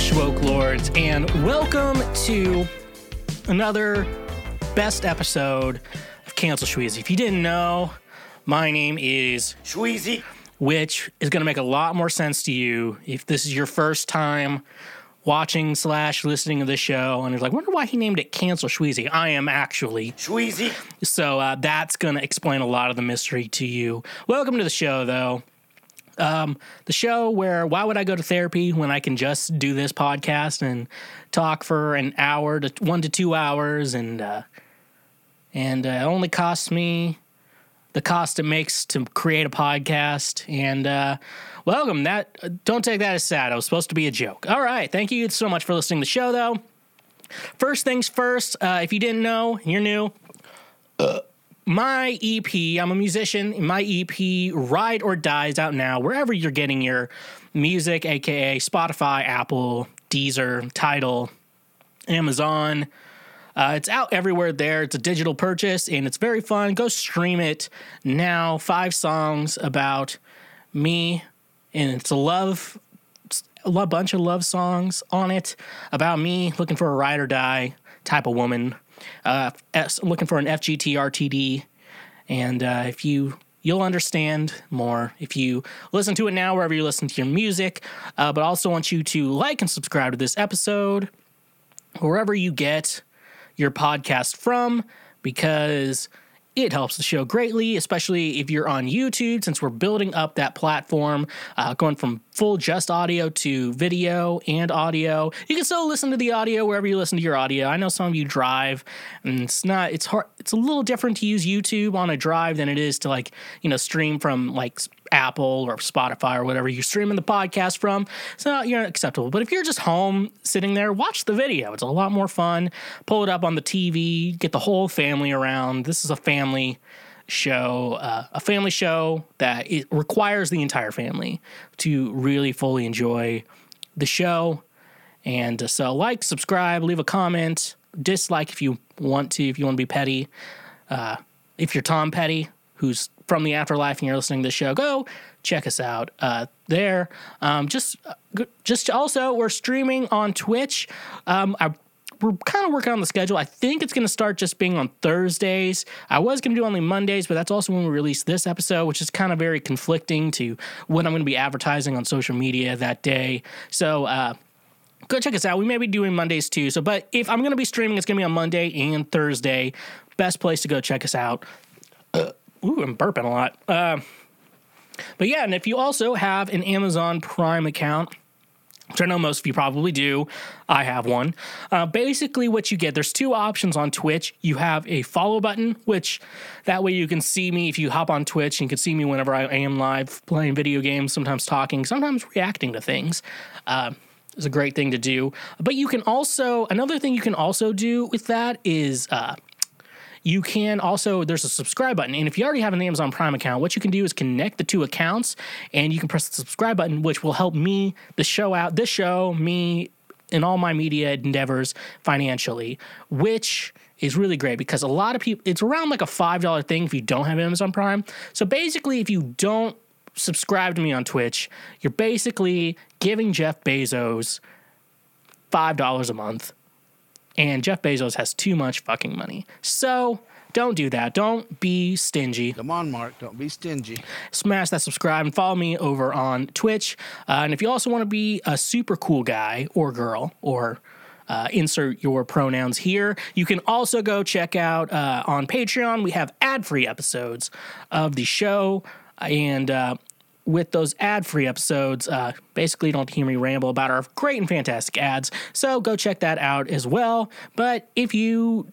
Schwoke Lords, and welcome to another best episode of Cancel Shweezy. If you didn't know, my name is Shweezy. which is going to make a lot more sense to you if this is your first time watching slash listening to this show and you're like, wonder why he named it Cancel Shweezy. I am actually. Shweezy. So uh, that's going to explain a lot of the mystery to you. Welcome to the show, though. Um, the show where why would I go to therapy when I can just do this podcast and talk for an hour to one to two hours? And uh, and uh, it only costs me the cost it makes to create a podcast. And uh, welcome. That uh, don't take that as sad. It was supposed to be a joke. All right. Thank you so much for listening to the show though. First things first uh, if you didn't know you're new my EP, I'm a musician. My EP, Ride or Die, is out now wherever you're getting your music, aka Spotify, Apple, Deezer, Tidal, Amazon. Uh, it's out everywhere there. It's a digital purchase and it's very fun. Go stream it now. Five songs about me, and it's a love, a bunch of love songs on it about me looking for a ride or die type of woman, uh, looking for an FGT RTD. And uh, if you you'll understand more if you listen to it now wherever you listen to your music. Uh, but I also want you to like and subscribe to this episode wherever you get your podcast from because it helps the show greatly, especially if you're on YouTube, since we're building up that platform, uh, going from full just audio to video and audio. You can still listen to the audio wherever you listen to your audio. I know some of you drive, and it's not. It's hard. It's a little different to use YouTube on a drive than it is to like you know stream from like Apple or Spotify or whatever you're streaming the podcast from. So you're acceptable. But if you're just home sitting there, watch the video. It's a lot more fun. Pull it up on the TV, get the whole family around. This is a family show, uh, a family show that it requires the entire family to really fully enjoy the show. And uh, so, like, subscribe, leave a comment, dislike if you want to, if you want to be petty. Uh, if you're Tom Petty, who's from the afterlife and you're listening to the show, go check us out uh, there. Um, just, uh, just also, we're streaming on Twitch. Um, I, we're kind of working on the schedule. I think it's going to start just being on Thursdays. I was going to do only Mondays, but that's also when we release this episode, which is kind of very conflicting to what I'm going to be advertising on social media that day. So, uh, go check us out. We may be doing Mondays too. So, but if I'm going to be streaming, it's going to be on Monday and Thursday. Best place to go check us out. Uh, ooh, I'm burping a lot. Uh, but yeah, and if you also have an Amazon Prime account, which I know most of you probably do. I have one. Uh, basically, what you get, there's two options on Twitch. You have a follow button, which that way you can see me if you hop on Twitch and you can see me whenever I am live playing video games, sometimes talking, sometimes reacting to things. Uh, it's a great thing to do. But you can also, another thing you can also do with that is uh, you can also there's a subscribe button. And if you already have an amazon prime account what you can do is connect the two accounts and you can press the subscribe button which will help me the show out this show me in all my media endeavors financially which is really great because a lot of people it's around like a five dollar thing if you don't have amazon prime. So basically if you don't subscribe to me on twitch you're basically giving jeff bezos five dollars a month and Jeff Bezos has too much fucking money. So don't do that. Don't be stingy. Come on, Mark. Don't be stingy. Smash that subscribe and follow me over on Twitch. Uh, and if you also want to be a super cool guy or girl or uh, insert your pronouns here. You can also go check out uh, on Patreon. We have ad free episodes of the show. And uh, with those ad free episodes, uh, basically don't hear me ramble about our great and fantastic ads. So go check that out as well. But if you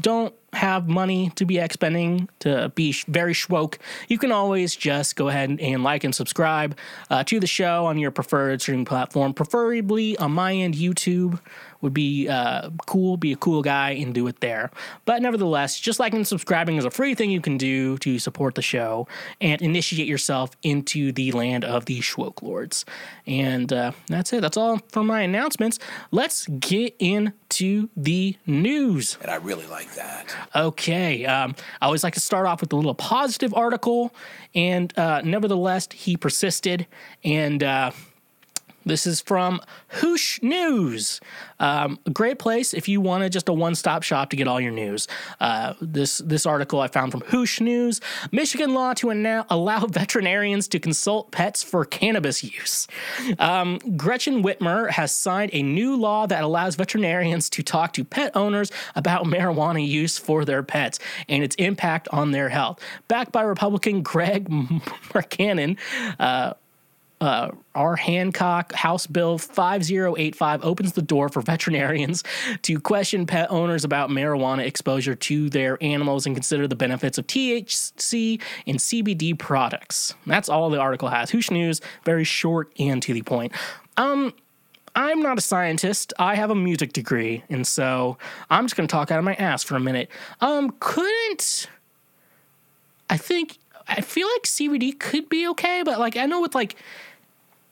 don't have money to be expending to be very schwoke, you can always just go ahead and like and subscribe uh, to the show on your preferred streaming platform, preferably on my end, YouTube would be uh, cool, be a cool guy and do it there. But nevertheless, just liking and subscribing is a free thing you can do to support the show and initiate yourself into the land of the Schwoke Lords. And uh, that's it. That's all for my announcements. Let's get into the news. And I really like that. Okay. Um, I always like to start off with a little positive article. And uh, nevertheless, he persisted. And uh, This is from Hoosh News. Um, great place if you wanted just a one-stop shop to get all your news. Uh, this this article I found from Hoosh News. Michigan law to annou- allow veterinarians to consult pets for cannabis use. Um, Gretchen Whitmer has signed a new law that allows veterinarians to talk to pet owners about marijuana use for their pets and its impact on their health. Backed by Republican Greg Markkanen. Uh, uh, our Hancock House Bill 5085 opens the door for veterinarians to question pet owners about marijuana exposure to their animals and consider the benefits of THC and CBD products. That's all the article has. Hoosh News, very short and to the point. Um, I'm not a scientist. I have a music degree, and so I'm just going to talk out of my ass for a minute. Um, couldn't I think I feel like CBD could be okay, but like I know with like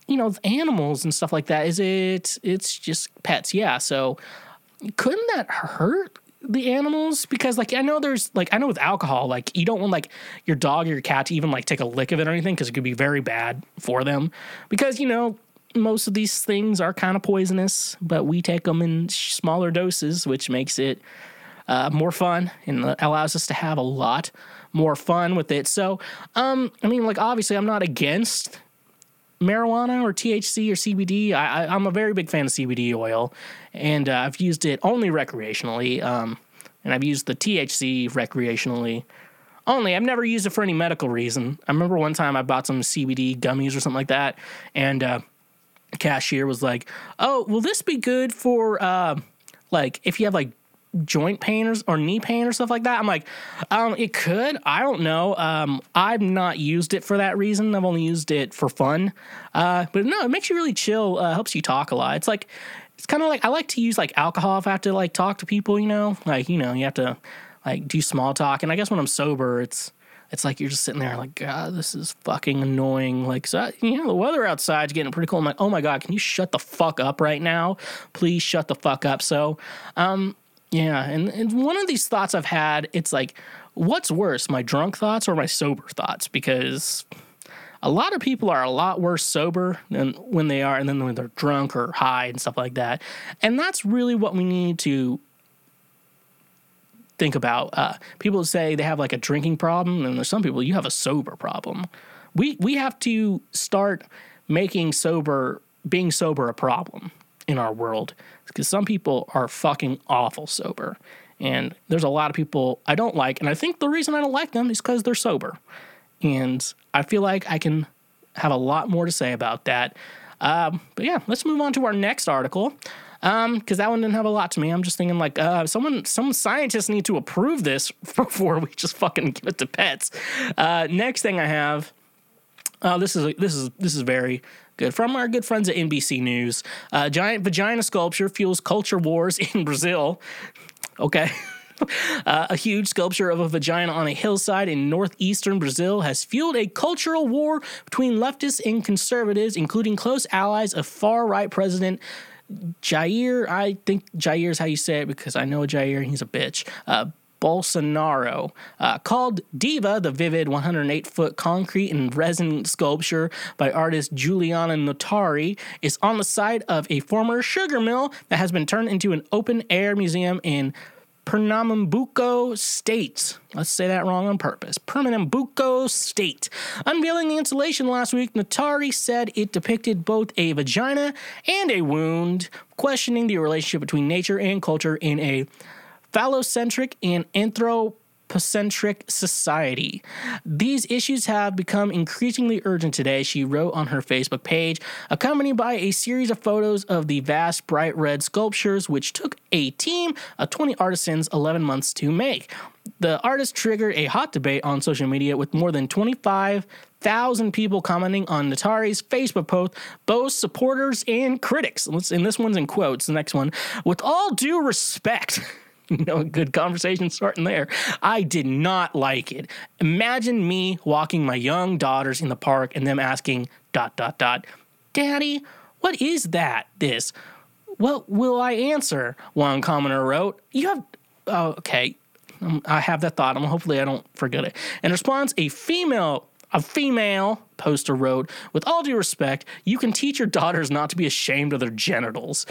you know animals and stuff like that is it it's just pets yeah. So couldn't that hurt the animals? Because like i know there's like i know with alcohol like you don't want like your dog or your cat to even like take a lick of it or anything because it could be very bad for them. Because you know most of these things are kind of poisonous but we take them in smaller doses which makes it uh, more fun and allows us to have a lot more fun with it. So um i mean like obviously i'm not against marijuana or THC or CBD. I, am a very big fan of CBD oil, and uh, I've used it only recreationally. Um, and I've used the THC recreationally only. I've never used it for any medical reason. I remember one time I bought some CBD gummies or something like that, and uh, cashier was like, "Oh, will this be good for uh, like if you have like joint pain or, or, knee pain or stuff like that? I'm like, um, it could. I don't know. Um, I've not used it for that reason. I've only used it for fun. Uh, but no, it makes you really chill. Uh, helps you talk a lot. It's like, it's kind of like I like to use like alcohol if I have to like talk to people. You know, like you know, you have to like do small talk. And I guess when I'm sober, it's it's like you're just sitting there like, God, this is fucking annoying. Like, so, you know, the weather outside's getting pretty cool. I'm like, oh my God, can you shut the fuck up right now? Please shut the fuck up. So, um, yeah, and, and one of these thoughts I've had, it's like, what's worse, my drunk thoughts or my sober thoughts? Because a lot of people are a lot worse sober than when they are, and then when they're drunk or high and stuff like that. And that's really what we need to think about. Uh, people say they have like a drinking problem, and there's some people you have a sober problem. We we have to start making sober being sober a problem in our world because some people are fucking awful sober. And there's a lot of people I don't like. And I think the reason I don't like them is because they're sober. And I feel like I can have a lot more to say about that. Um, but yeah, let's move on to our next article. Um, because that one didn't have a lot to me. I'm just thinking like, uh, someone, some scientists need to approve this before we just fucking give it to pets. Uh, next thing I have, uh, this is this is this is very Good. From our good friends at NBC News, uh, giant vagina sculpture fuels culture wars in Brazil. Okay. Uh, a huge sculpture of a vagina on a hillside in northeastern Brazil has fueled a cultural war between leftists and conservatives, including close allies of far right President Jair. I think Jair is how you say it because I know Jair, and he's a bitch. Uh, Bolsonaro. Uh, called Diva, the vivid 108 foot concrete and resin sculpture by artist Juliana Notari, is on the site of a former sugar mill that has been turned into an open air museum in Pernambuco State. Let's say that wrong on purpose. Pernambuco State. Unveiling the installation last week, Notari said it depicted both a vagina and a wound, questioning the relationship between nature and culture in a phallocentric and anthropocentric society. These issues have become increasingly urgent today, she wrote on her Facebook page, accompanied by a series of photos of the vast bright red sculptures, which took a team of 20 artisans 11 months to make. The artist triggered a hot debate on social media with more than 25,000 people commenting on Notari's Facebook post, both supporters and critics. And this one's in quotes, the next one. With all due respect, you know, a good conversation starting there. I did not like it. Imagine me walking my young daughters in the park and them asking, dot, dot, dot, Daddy, what is that? This. What will I answer? One commenter wrote, You have, oh, okay. Um, I have that thought. I'm hopefully I don't forget it. In response, a female A female poster wrote, With all due respect, you can teach your daughters not to be ashamed of their genitals.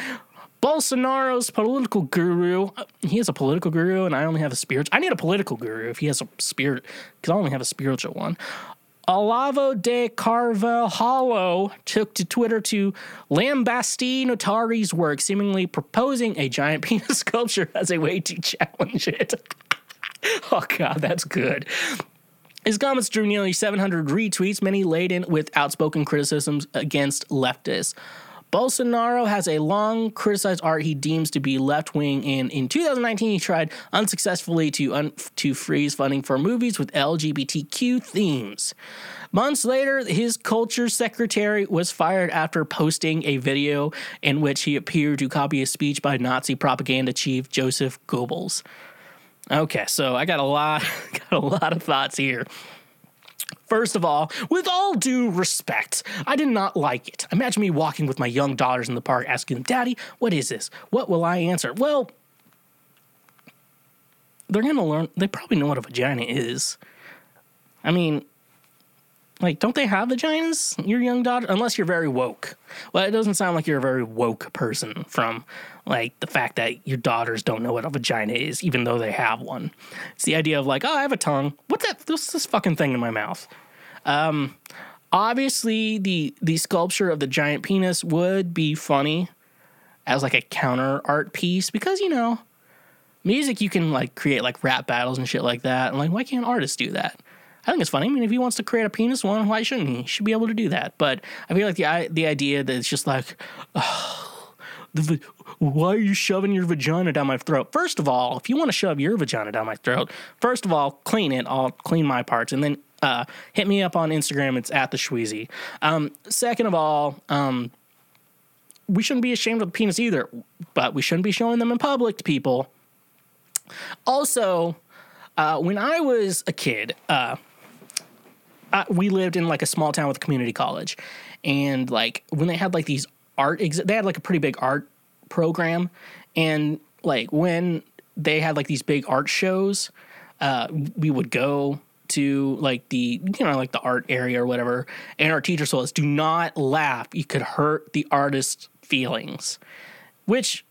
Bolsonaro's political guru, uh, he is a political guru, and I only have a spiritual. I need a political guru if he has a spirit, because I only have a spiritual one. Olavo de Carvalho took to Twitter to lambast Notari's work, seemingly proposing a giant penis sculpture as a way to challenge it. oh, God, that's good. His comments drew nearly 700 retweets, many laden with outspoken criticisms against leftists. Bolsonaro has a long criticized art he deems to be left wing, and in 2019 he tried unsuccessfully to un- to freeze funding for movies with LGBTQ themes. Months later, his culture secretary was fired after posting a video in which he appeared to copy a speech by Nazi propaganda chief Joseph Goebbels. Okay, so I got a lot, got a lot of thoughts here. First of all, with all due respect, I did not like it. Imagine me walking with my young daughters in the park asking them, Daddy, what is this? What will I answer? Well, they're going to learn, they probably know what a vagina is. I mean, like, don't they have vaginas, your young daughter? Unless you're very woke. Well, it doesn't sound like you're a very woke person from, like, the fact that your daughters don't know what a vagina is, even though they have one. It's the idea of, like, oh, I have a tongue. What's that? What's this fucking thing in my mouth? Um, obviously, the, the sculpture of the giant penis would be funny as, like, a counter art piece because, you know, music, you can, like, create, like, rap battles and shit like that. And, like, why can't artists do that? I think it's funny. I mean, if he wants to create a penis one, why shouldn't he? He should be able to do that. But I feel like the the idea that it's just like, oh, the, why are you shoving your vagina down my throat? First of all, if you want to shove your vagina down my throat, first of all, clean it. I'll clean my parts, and then uh, hit me up on Instagram. It's at the Schweezy. Um, second of all, um, we shouldn't be ashamed of the penis either, but we shouldn't be showing them in public to people. Also, uh, when I was a kid, uh, we lived in like a small town with a community college, and like when they had like these art, ex- they had like a pretty big art program, and like when they had like these big art shows, uh, we would go to like the you know like the art area or whatever, and our teacher told us, "Do not laugh; you could hurt the artist's feelings," which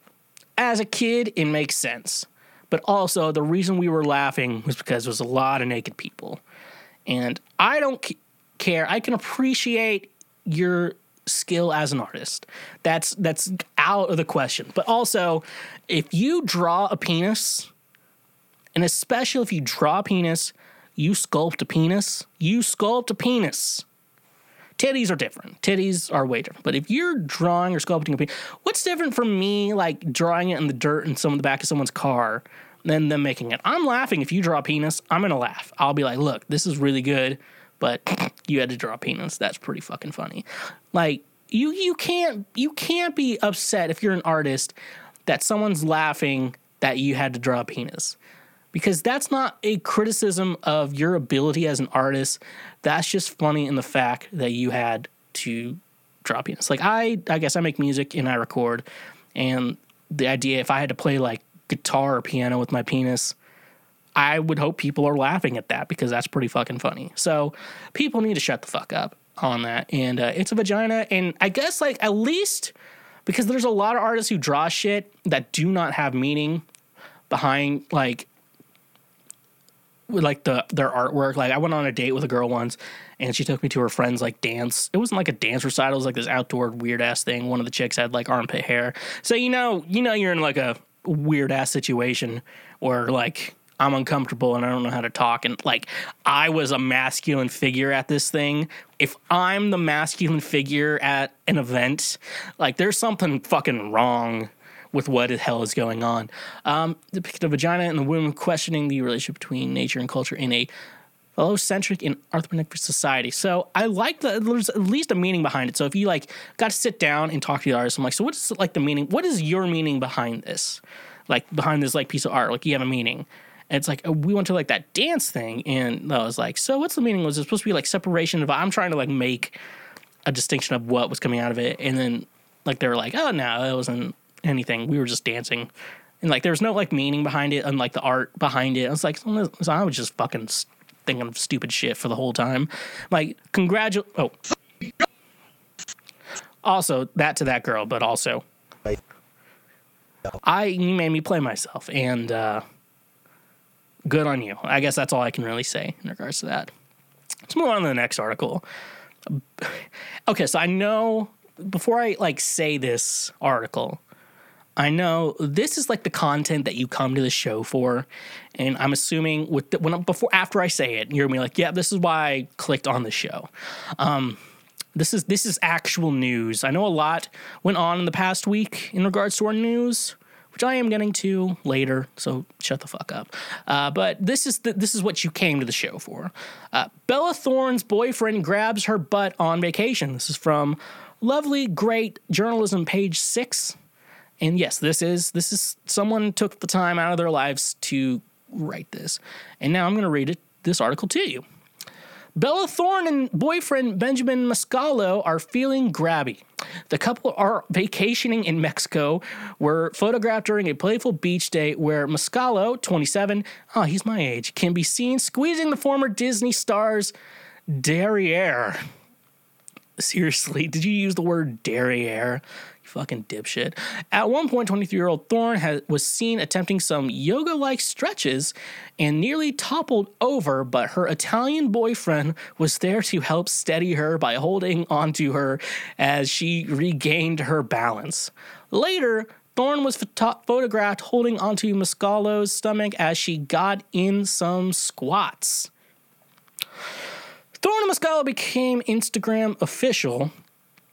as a kid it makes sense. But also, the reason we were laughing was because there was a lot of naked people. And I don't care. I can appreciate your skill as an artist. That's that's out of the question. But also, if you draw a penis, and especially if you draw a penis, you sculpt a penis, you sculpt a penis. Titties are different. Titties are way different. But if you're drawing or sculpting a penis, what's different from me like drawing it in the dirt in some of the back of someone's car than them making it. I'm laughing if you draw a penis. I'm gonna laugh. I'll be like, look, this is really good, but you had to draw a penis. That's pretty fucking funny. Like you you can't you can't be upset if you're an artist that someone's laughing that you had to draw a penis. Because that's not a criticism of your ability as an artist. That's just funny in the fact that you had to draw a penis. Like I I guess I make music and I record and the idea if I had to play like guitar or piano with my penis, I would hope people are laughing at that because that's pretty fucking funny. So people need to shut the fuck up on that. And uh, it's a vagina. And I guess, like, at least because there's a lot of artists who draw shit that do not have meaning behind, like, like the their artwork. Like I went on a date with a girl once and she took me to her friend's like dance. It wasn't like a dance recital, it was like this outdoor weird ass thing. One of the chicks had like armpit hair. So you know, you know you're in like a weird ass situation where like I'm uncomfortable and I don't know how to talk. And like, I was a masculine figure at this thing. If I'm the masculine figure at an event, like, there's something fucking wrong with what the hell is going on. Um, the vagina and the woman questioning the relationship between nature and culture in a allocentric and anthropomorphic society. So I like that there's at least a meaning behind it. So if you like got to sit down and talk to the artist, I'm like, so what is like the meaning? What is your meaning behind this? Like behind this like piece of art? Like you have a meaning. And it's like we went to like that dance thing, and I was like, so what's the meaning? Was it supposed to be like separation of? I'm trying to like make a distinction of what was coming out of it, and then like they were like, oh no, it wasn't anything. We were just dancing. And like there was no like meaning behind it, and like the art behind it. I was like, so I was just fucking thinking of stupid shit for the whole time. Like, congratulate. Oh. Also, that to that girl, but also, I you made me play myself, and uh, good on you. I guess that's all I can really say in regards to that. Let's move on to the next article. Okay, so I know before I like say this article, I know this is like the content that you come to the show for, and I'm assuming with the, when I'm, before after I say it, you're gonna be like, yeah, this is why I clicked on the show. Um, this is this is actual news. I know a lot went on in the past week in regards to our news, which I am getting to later. So shut the fuck up. Uh, but this is the, this is what you came to the show for. Uh, Bella Thorne's boyfriend grabs her butt on vacation. This is from lovely, great journalism, page six. And yes, this is this is someone took the time out of their lives to write this. And now I'm going to read it this article to you. Bella Thorne and boyfriend Benjamin Mascolo are feeling grabby. The couple are vacationing in Mexico, were photographed during a playful beach day where Mascolo, 27, oh, he's my age, can be seen squeezing the former Disney star's derriere. Seriously, did you use the word derriere? Fucking dipshit. At one point, 23 year old Thorne has, was seen attempting some yoga like stretches and nearly toppled over, but her Italian boyfriend was there to help steady her by holding onto her as she regained her balance. Later, Thorne was photo- photographed holding onto Mascolo's stomach as she got in some squats. Thorne and Mascalo became Instagram official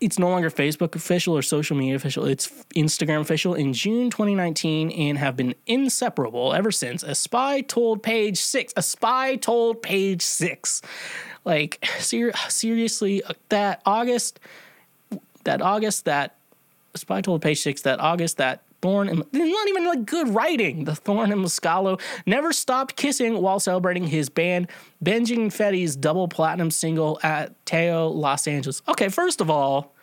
it's no longer Facebook official or social media official. It's Instagram official in June 2019 and have been inseparable ever since. A spy told page six. A spy told page six. Like, ser- seriously, uh, that August, that August, that spy told page six, that August, that Thorne and not even like good writing. The thorn and Mascolo never stopped kissing while celebrating his band Benji Fetty's double platinum single at Teo Los Angeles. Okay, first of all,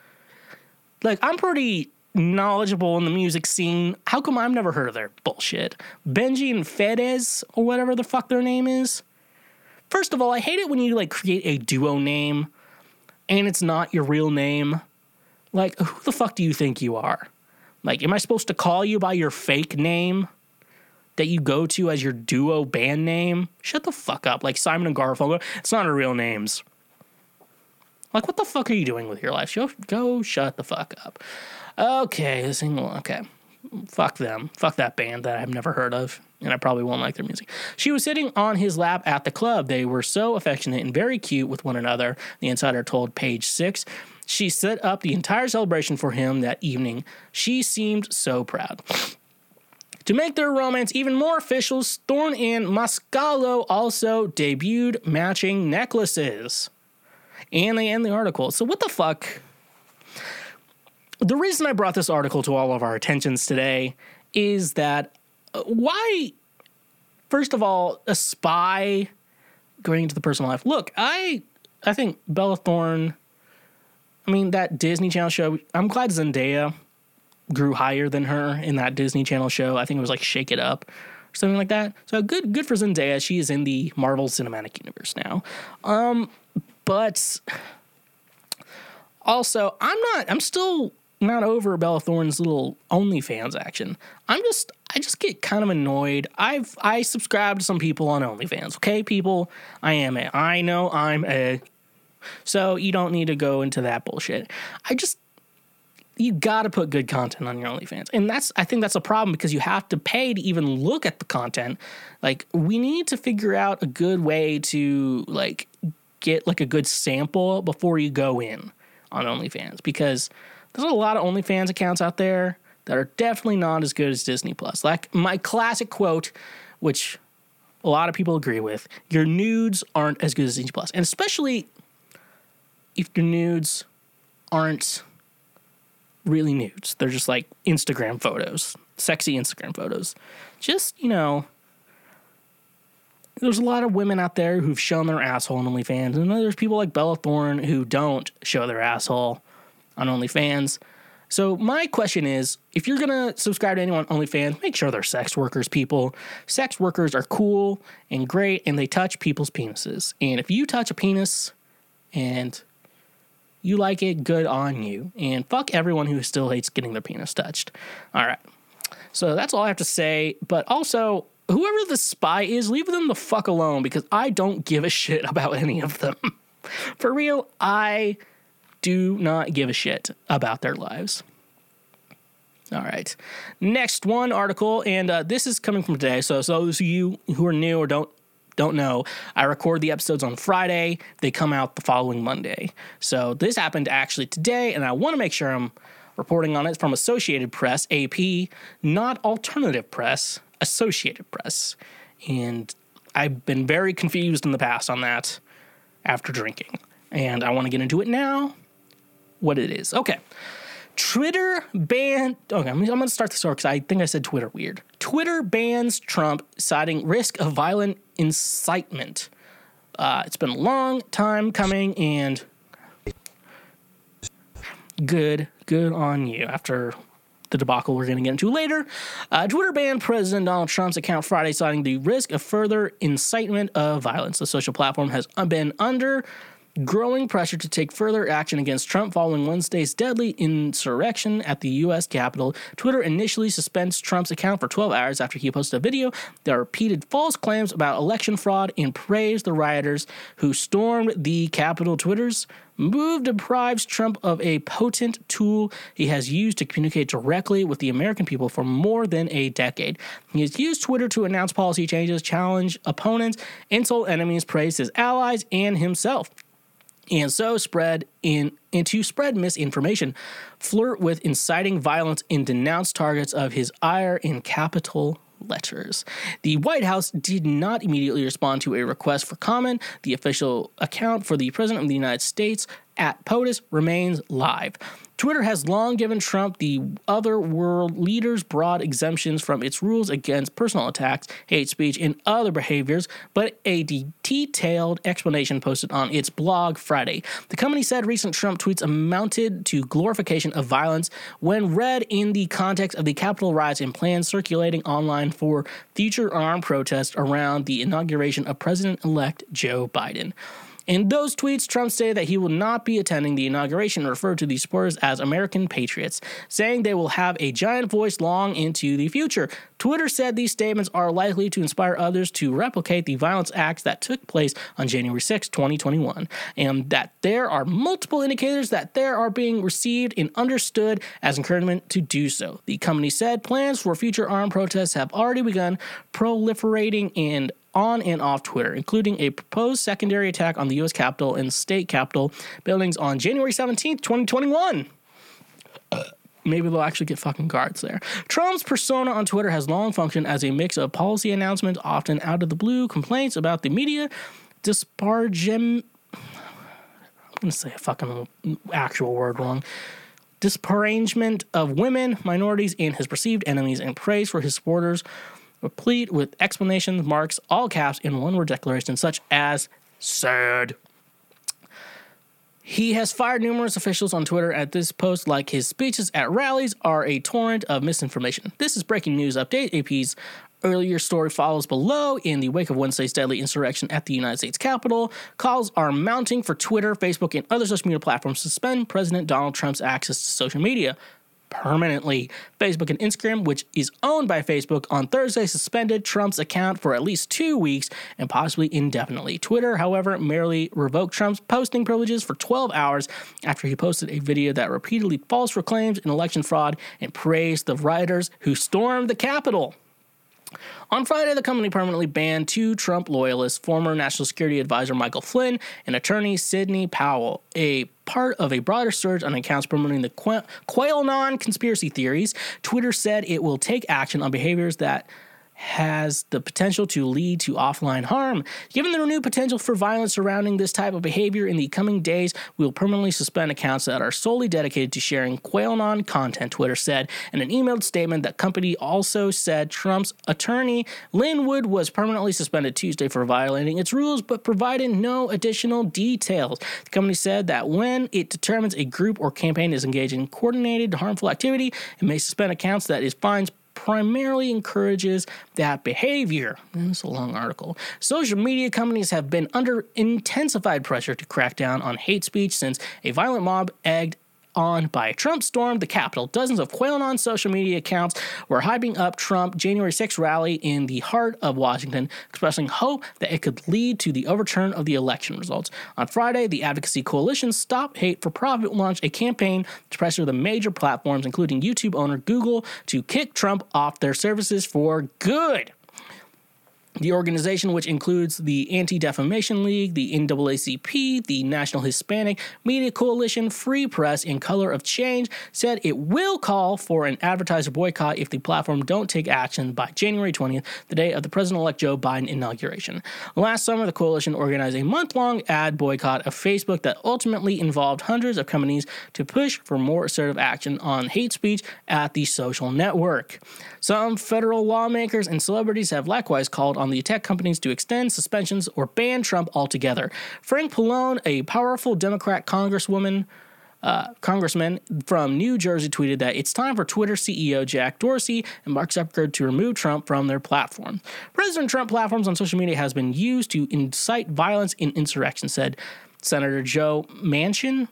like I'm pretty knowledgeable in the music scene. How come I've never heard of their bullshit? Benji and Fedez or whatever the fuck their name is. First of all, I hate it when you like create a duo name and it's not your real name. Like, who the fuck do you think you are? Like, am I supposed to call you by your fake name that you go to as your duo band name? Shut the fuck up. Like Simon and Garfunkel, it's not our real names. Like, what the fuck are you doing with your life? Go, go shut the fuck up. Okay, single. Okay. Fuck them. Fuck that band that I've never heard of, and I probably won't like their music. She was sitting on his lap at the club. They were so affectionate and very cute with one another, the insider told Page Six. She set up the entire celebration for him that evening. She seemed so proud. To make their romance even more official, Thorne and Mascolo also debuted matching necklaces. And they end the article. So, what the fuck? The reason I brought this article to all of our attentions today is that uh, why, first of all, a spy going into the personal life? Look, I I think Bella Thorne I mean, that Disney Channel show, I'm glad Zendaya grew higher than her in that Disney Channel show. I think it was like Shake It Up or something like that. So good good for Zendaya. She is in the Marvel Cinematic Universe now. Um but also, I'm not I'm still not over Bella Thorne's little OnlyFans action. I'm just I just get kind of annoyed. I've I subscribe to some people on OnlyFans. Okay, people, I am a I know I'm a so you don't need to go into that bullshit. I just you got to put good content on your OnlyFans. And that's I think that's a problem because you have to pay to even look at the content. Like we need to figure out a good way to like get like a good sample before you go in on OnlyFans because there's a lot of OnlyFans accounts out there that are definitely not as good as Disney Plus. Like my classic quote, which a lot of people agree with, your nudes aren't as good as Disney Plus. And especially if your nudes aren't really nudes, they're just like Instagram photos, sexy Instagram photos. Just, you know, there's a lot of women out there who've shown their asshole on OnlyFans, and there's people like Bella Thorne who don't show their asshole on OnlyFans. So my question is, if you're gonna subscribe to anyone on OnlyFans, make sure they're sex workers, people. Sex workers are cool and great, and they touch people's penises. And if you touch a penis and you like it, good on you. And fuck everyone who still hates getting their penis touched. All right. So that's all I have to say. But also, whoever the spy is, leave them the fuck alone because I don't give a shit about any of them. For real, I do not give a shit about their lives. All right. Next one article, and uh, this is coming from today. So, so those of you who are new or don't don't know, I record the episodes on Friday. They come out the following Monday. So this happened actually today, and I want to make sure I'm reporting on it from Associated Press, AP, not alternative press, Associated Press. And I've been very confused in the past on that after drinking. And I want to get into it now what it is. Okay. Twitter ban. Okay, I'm, I'm going to start this over because I think I said Twitter weird. Twitter bans Trump, citing risk of violent incitement. Uh, it's been a long time coming, and good, good on you. After the debacle we're going to get into later, uh, Twitter banned President Donald Trump's account Friday, citing the risk of further incitement of violence. The social platform has been under growing pressure to take further action against Trump following Wednesday's deadly insurrection at the U.S. Capitol. Twitter initially suspends Trump's account for 12 hours after he posted a video that repeated false claims about election fraud and praised the rioters who stormed the Capitol. Twitter's move deprives Trump of a potent tool he has used to communicate directly with the American people for more than a decade. He has used Twitter to announce policy changes, challenge opponents, insult enemies, praise his allies, and himself and so spread in and to spread misinformation, flirt with inciting violence, and denounce targets of his ire in capital letters. The White House did not immediately respond to a request for comment. The official account for the President of the United States at POTUS remains live. Twitter has long given Trump the other world leaders broad exemptions from its rules against personal attacks, hate speech, and other behaviors, but a detailed explanation posted on its blog Friday. The company said recent Trump tweets amounted to glorification of violence when read in the context of the Capitol riots and plans circulating online for future armed protests around the inauguration of President elect Joe Biden. In those tweets, Trump stated that he will not be attending the inauguration and referred to the supporters as American patriots, saying they will have a giant voice long into the future. Twitter said these statements are likely to inspire others to replicate the violence acts that took place on January 6, 2021, and that there are multiple indicators that they are being received and understood as encouragement to do so. The company said plans for future armed protests have already begun proliferating and on and off Twitter, including a proposed secondary attack on the U.S. Capitol and state Capitol buildings on January 17th, 2021. Uh, maybe they'll actually get fucking guards there. Trump's persona on Twitter has long functioned as a mix of policy announcements, often out of the blue, complaints about the media, disparagement. I'm gonna say a fucking actual word wrong. Disparagement of women, minorities, and his perceived enemies, and praise for his supporters replete with explanations, marks, all caps, in one word declarations such as sad. He has fired numerous officials on Twitter at this post, like his speeches at rallies are a torrent of misinformation. This is breaking news update. AP's earlier story follows below. In the wake of Wednesday's deadly insurrection at the United States Capitol, calls are mounting for Twitter, Facebook, and other social media platforms to suspend President Donald Trump's access to social media permanently. Facebook and Instagram, which is owned by Facebook, on Thursday suspended Trump's account for at least two weeks and possibly indefinitely. Twitter, however, merely revoked Trump's posting privileges for 12 hours after he posted a video that repeatedly false proclaims an election fraud and praised the rioters who stormed the Capitol. On Friday, the company permanently banned two Trump loyalists, former National Security Advisor Michael Flynn and attorney Sidney Powell, a part of a broader surge on accounts promoting the QAnon conspiracy theories. Twitter said it will take action on behaviors that has the potential to lead to offline harm. Given the renewed potential for violence surrounding this type of behavior in the coming days, we will permanently suspend accounts that are solely dedicated to sharing QAnon content, Twitter said in an emailed statement. That company also said Trump's attorney, Lin Wood, was permanently suspended Tuesday for violating its rules, but provided no additional details. The company said that when it determines a group or campaign is engaged in coordinated harmful activity, it may suspend accounts that is fines primarily encourages that behavior. It's a long article. Social media companies have been under intensified pressure to crack down on hate speech since a violent mob egged on by Trump stormed the Capitol. Dozens of QAnon social media accounts were hyping up Trump January 6 rally in the heart of Washington, expressing hope that it could lead to the overturn of the election results. On Friday, the Advocacy Coalition Stop Hate for Profit launched a campaign to pressure the major platforms, including YouTube owner Google, to kick Trump off their services for good. The organization, which includes the Anti Defamation League, the NAACP, the National Hispanic Media Coalition, Free Press, and Color of Change, said it will call for an advertiser boycott if the platform don't take action by January 20th, the day of the President elect Joe Biden inauguration. Last summer, the coalition organized a month long ad boycott of Facebook that ultimately involved hundreds of companies to push for more assertive action on hate speech at the social network. Some federal lawmakers and celebrities have likewise called on the tech companies to extend suspensions or ban Trump altogether. Frank Pallone, a powerful Democrat congresswoman, uh, congressman from New Jersey tweeted that it's time for Twitter CEO Jack Dorsey and Mark Zuckerberg to remove Trump from their platform. President Trump platforms on social media has been used to incite violence and insurrection, said Senator Joe Manchin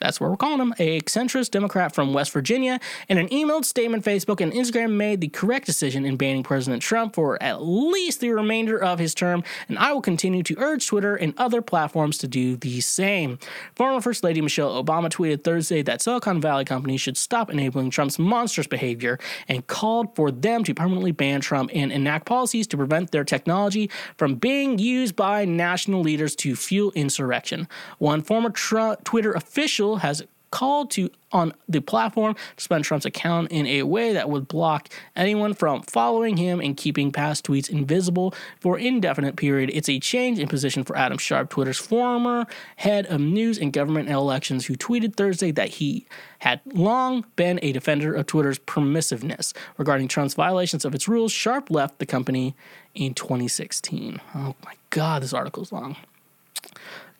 that's where we're calling him, a centrist Democrat from West Virginia. In an emailed statement, Facebook and Instagram made the correct decision in banning President Trump for at least the remainder of his term, and I will continue to urge Twitter and other platforms to do the same. Former First Lady Michelle Obama tweeted Thursday that Silicon Valley companies should stop enabling Trump's monstrous behavior and called for them to permanently ban Trump and enact policies to prevent their technology from being used by national leaders to fuel insurrection. One former Trump Twitter official has called to on the platform to suspend Trump's account in a way that would block anyone from following him and keeping past tweets invisible for indefinite period. It's a change in position for Adam Sharp, Twitter's former head of news and government elections, who tweeted Thursday that he had long been a defender of Twitter's permissiveness regarding Trump's violations of its rules. Sharp left the company in 2016. Oh my God, this article is long.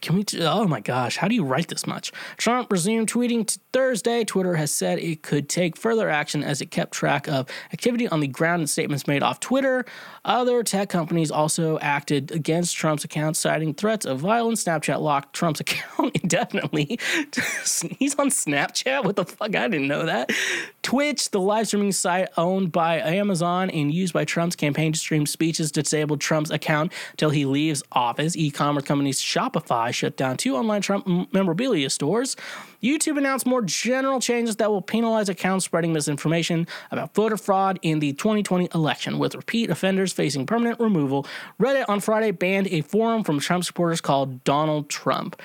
Can we? Oh my gosh, how do you write this much? Trump resumed tweeting t- Thursday. Twitter has said it could take further action as it kept track of activity on the ground and statements made off Twitter. Other tech companies also acted against Trump's account, citing threats of violence. Snapchat locked Trump's account indefinitely. He's on Snapchat? What the fuck? I didn't know that. Twitch, the live streaming site owned by Amazon and used by Trump's campaign to stream speeches, disabled Trump's account until he leaves office. E commerce companies Shopify shut down two online Trump memorabilia stores. YouTube announced more general changes that will penalize accounts spreading misinformation about voter fraud in the 2020 election, with repeat offenders facing permanent removal. Reddit on Friday banned a forum from Trump supporters called Donald Trump.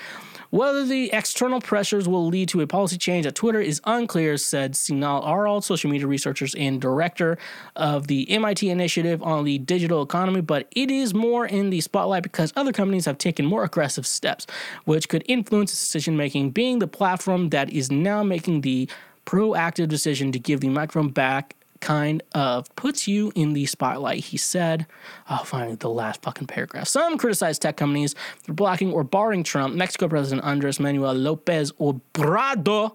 Whether the external pressures will lead to a policy change at Twitter is unclear, said Sinan Aral, social media researchers and director of the MIT Initiative on the Digital Economy, but it is more in the spotlight because other companies have taken more aggressive steps, which could influence decision making, being the platform that is now making the proactive decision to give the microphone back kind of puts you in the spotlight, he said. Oh, finally, the last fucking paragraph. Some criticize tech companies for blocking or barring Trump. Mexico President Andres Manuel Lopez Obrador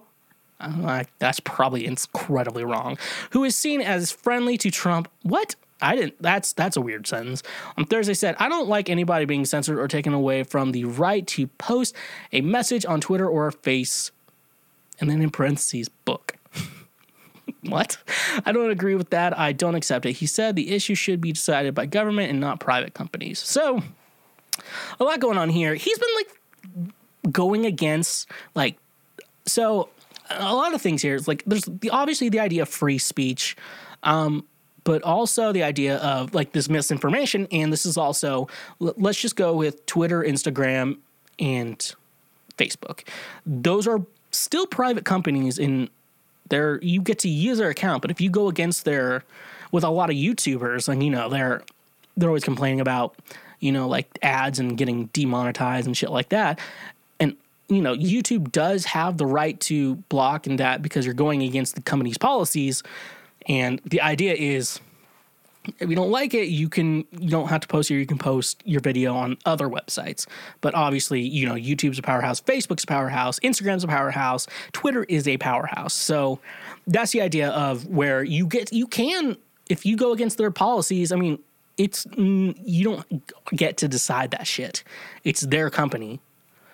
uh, that's probably incredibly wrong. Who is seen as friendly to Trump? What? I didn't. That's that's a weird sentence. On Thursday, said I don't like anybody being censored or taken away from the right to post a message on Twitter or Face, and then in parentheses, book. What? I don't agree with that. I don't accept it. He said the issue should be decided by government and not private companies. So, a lot going on here. He's been like going against like so a lot of things here. Like there's the, obviously the idea of free speech. Um, but also the idea of like this misinformation. And this is also, let's just go with Twitter, Instagram, and Facebook. Those are still private companies in they're you get to use their account, but if you go against their with a lot of YouTubers, and you know they're they're always complaining about you know like ads and getting demonetized and shit like that. And you know YouTube does have the right to block and that because you're going against the company's policies. And the idea is if you don't like it, you can you don't have to post here. You can post your video on other websites. But obviously, you know, YouTube's a powerhouse, Facebook's a powerhouse, Instagram's a powerhouse, Twitter is a powerhouse. So that's the idea of where you get you can if you go against their policies. I mean, it's mm, you don't get to decide that shit. It's their company.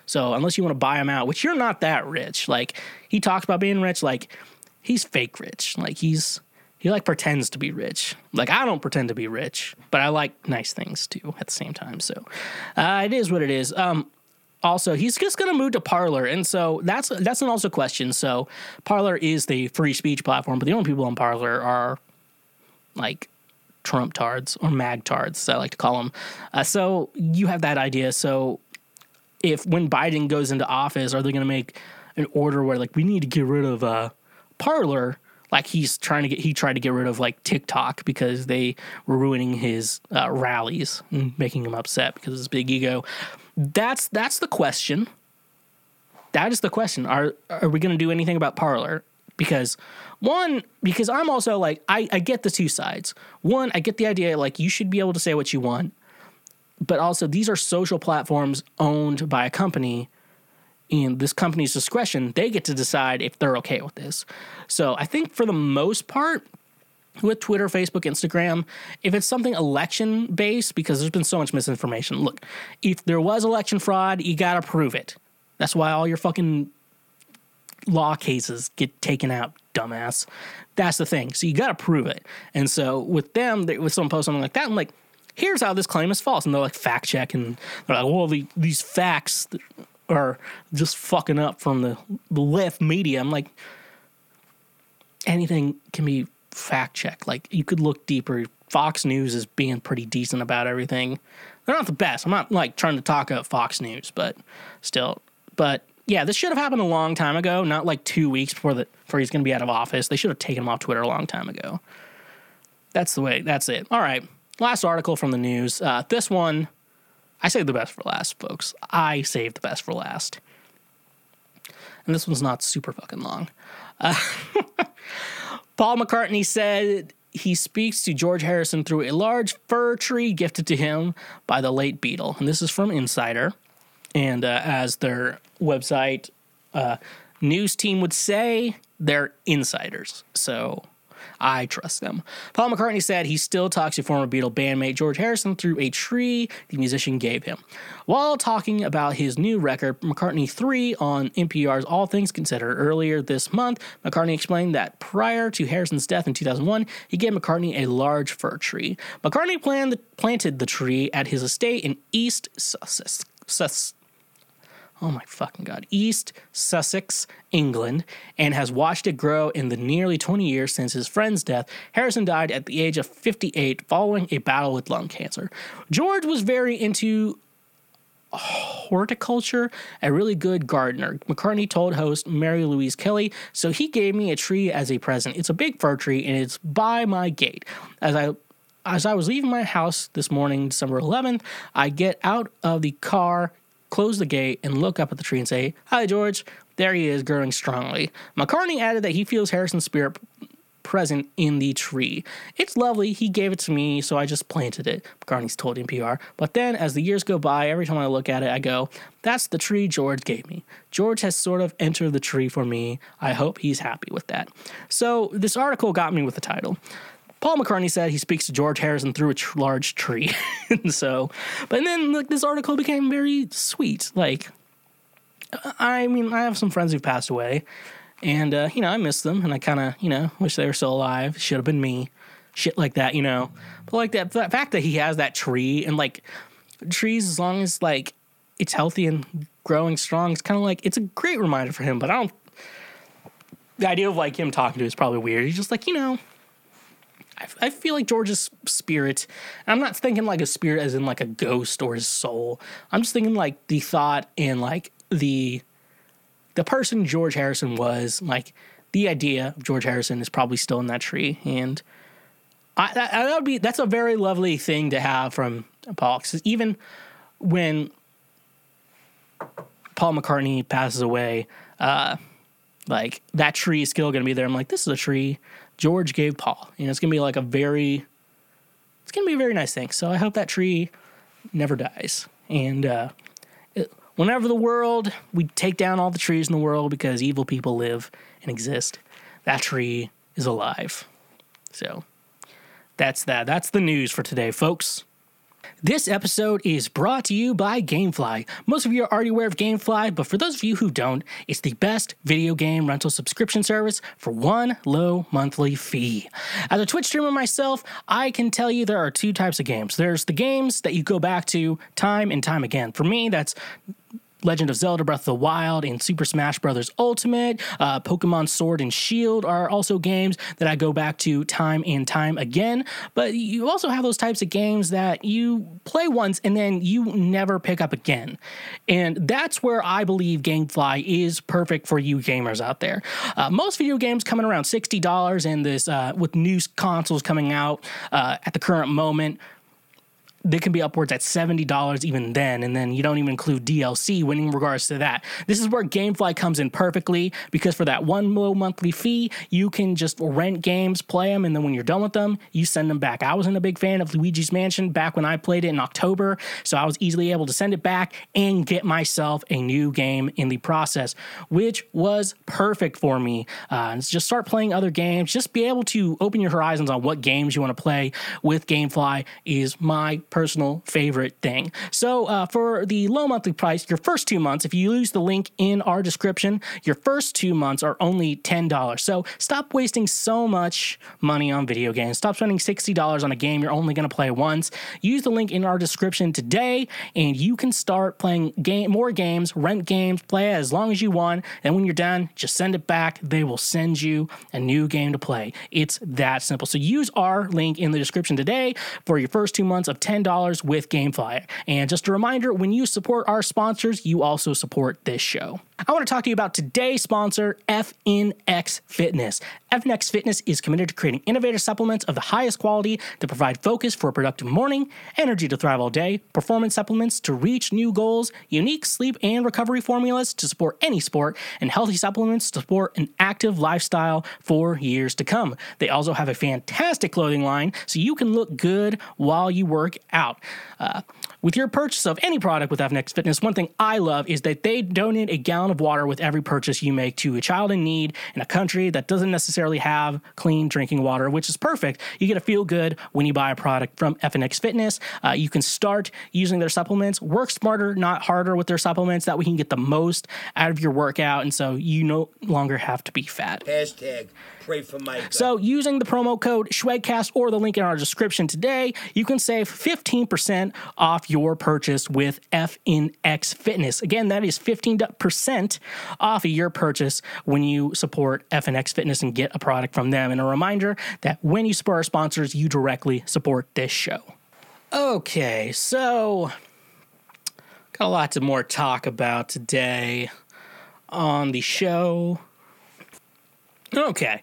So unless you want to buy them out, which you're not that rich, like he talks about being rich, like he's fake rich, like he's he like pretends to be rich. Like I don't pretend to be rich, but I like nice things too at the same time. So uh, it is what it is. Um, also, he's just to move to Parler, and so that's that's an also question. So Parler is the free speech platform, but the only people on Parler are like Trump tards or mag tards, as I like to call them. Uh, so you have that idea. So if when Biden goes into office, are they to make an order where like we need to get rid of uh, Parler? Like he's trying to get he tried to get rid of like TikTok because they were ruining his uh, rallies and making him upset because of his big ego. That's that's the question. That is the question. Are are we going to do anything about Parler? Because one, because I'm also like I, I get the two sides. One, I get the idea like you should be able to say what you want, but also these are social platforms owned by a company in this company's discretion, they get to decide if they're okay with this. So I think for the most part, with Twitter, Facebook, Instagram, if it's something election based, because there's been so much misinformation. Look, if there was election fraud, you got to prove it. That's why all your fucking law cases get taken out, dumbass. That's the thing. So you got to prove it. And so with them, with someone post something like that, I'm like, here's how this claim is false. And they're like, fact check. And they're like, well, the, these facts are just fucking up from the, left media. I'm like, anything can be fact checked. Like you could look deeper. Fox News is being pretty decent about everything. They're not the best. I'm not like trying to talk up Fox News, but still. But yeah, this should have happened a long time ago, not like two weeks before the before he's to be out of office. They should have taken him off Twitter a long time ago. That's the way. That's it. All right. Last article from the news. Uh, this one I saved the best for last, folks. I saved the best for last. And this one's not super fucking long. Uh, Paul McCartney said he speaks to George Harrison through a large fir tree gifted to him by the late Beatle. And this is from Insider. And uh, as their website uh, news team would say, they're insiders. So I trust them. Paul McCartney said he still talks to former Beatle bandmate George Harrison through a tree the musician gave him. While talking about his new record, McCartney 3 on NPR's All Things Considered earlier this month, McCartney explained that prior to Harrison's death in 2001, he gave McCartney a large fir tree. McCartney planned, planted the tree at his estate in East Sussex. Sus- oh my fucking god, East Sussex, England, and has watched it grow in the nearly 20 years since his friend's death. Harrison died at the age of 58 following a battle with lung cancer. George was very into horticulture, a really good gardener. McCartney told host Mary Louise Kelly, so he gave me a tree as a present. It's a big fir tree and it's by my gate. As I as I was leaving my house this morning, December 11th, I get out of the car, close the gate, and look up at the tree and say, Hi, George. There he is, growing strongly. McCartney added that he feels Harrison's spirit present in the tree. It's lovely. He gave it to me, so I just planted it, McCartney's told NPR. But then, as the years go by, every time I look at it, I go, that's the tree George gave me. George has sort of entered the tree for me. I hope he's happy with that. So, this article got me with the title. Paul McCartney said he speaks to George Harrison through a tr- large tree. And so, but then like this article became very sweet. Like, I mean, I have some friends who've passed away, and uh, you know, I miss them, and I kind of, you know, wish they were still alive. Should have been me, shit like that, you know. But like that, the fact that he has that tree and like trees, as long as like it's healthy and growing strong, it's kind of like it's a great reminder for him. But I don't. The idea of like him talking to is probably weird. He's just like, you know, I, feel like George's spirit, I'm not thinking like a spirit as in like a ghost or his soul. I'm just thinking like the thought and like the the person George Harrison was, like the idea of George Harrison is probably still in that tree. And I, that, that would be that's a very lovely thing to have from Paul. Because even when Paul McCartney passes away, uh, like that tree is still going to be there. I'm like, this is a tree George gave Paul. You know, it's going to be like a very, it's going to be a very nice thing. So I hope that tree never dies. And uh, it, whenever the world, we take down all the trees in the world because evil people live and exist, that tree is alive. So that's that. That's the news for today, folks. This episode is brought to you by Gamefly. Most of you are already aware of Gamefly, but for those of you who don't, it's the best video game rental subscription service for one low monthly fee. As a Twitch streamer myself, I can tell you there are two types of games. There's the games that you go back to time and time again. For me, that's Legend of Zelda Breath of the Wild and Super Smash Bros. Ultimate, uh, Pokemon Sword and Shield are also games that I go back to time and time again. But you also have those types of games that you play once and then you never pick up again. And that's where I believe Gamefly is perfect for you gamers out there. Uh, most video games coming around $60 and this uh, with new consoles coming out uh, at the current moment they can be upwards at $70 even then, and then you don't even include DLC when in regards to that. This is where Gamefly comes in perfectly because for that one low monthly fee, you can just rent games, play them, and then when you're done with them, you send them back. I wasn't a big fan of Luigi's Mansion back when I played it in October, so I was easily able to send it back and get myself a new game in the process, which was perfect for me. Uh, just start playing other games, just be able to open your horizons on what games you want to play with Gamefly is my personal favorite thing. So uh, for the low monthly price, your first two months, if you use the link in our description, your first two months are only $10. So stop wasting so much money on video games. Stop spending $60 on a game you're only going to play once. Use the link in our description today, and you can start playing game, more games, rent games, play as long as you want. And when you're done, just send it back. They will send you a new game to play. It's that simple. So use our link in the description today for your first two months of $10 with Gamefly. And just a reminder when you support our sponsors, you also support this show. I want to talk to you about today's sponsor, FNX Fitness. FNX Fitness is committed to creating innovative supplements of the highest quality to provide focus for a productive morning, energy to thrive all day, performance supplements to reach new goals, unique sleep and recovery formulas to support any sport, and healthy supplements to support an active lifestyle for years to come. They also have a fantastic clothing line so you can look good while you work out. Uh, with your purchase of any product with FNX Fitness, one thing I love is that they donate a gallon of water with every purchase you make to a child in need in a country that doesn't necessarily have clean drinking water, which is perfect. You get to feel good when you buy a product from FNX Fitness. Uh, you can start using their supplements, work smarter, not harder with their supplements. That way, you can get the most out of your workout, and so you no longer have to be fat. Hashtag pray for Mike. So, using the promo code Schwegcast or the link in our description today, you can save 15% off your purchase with FNX Fitness. Again, that is 15% off of your purchase when you support FNX Fitness and get a product from them. And a reminder that when you support our sponsors, you directly support this show. Okay, so got a lot to more talk about today on the show. Okay.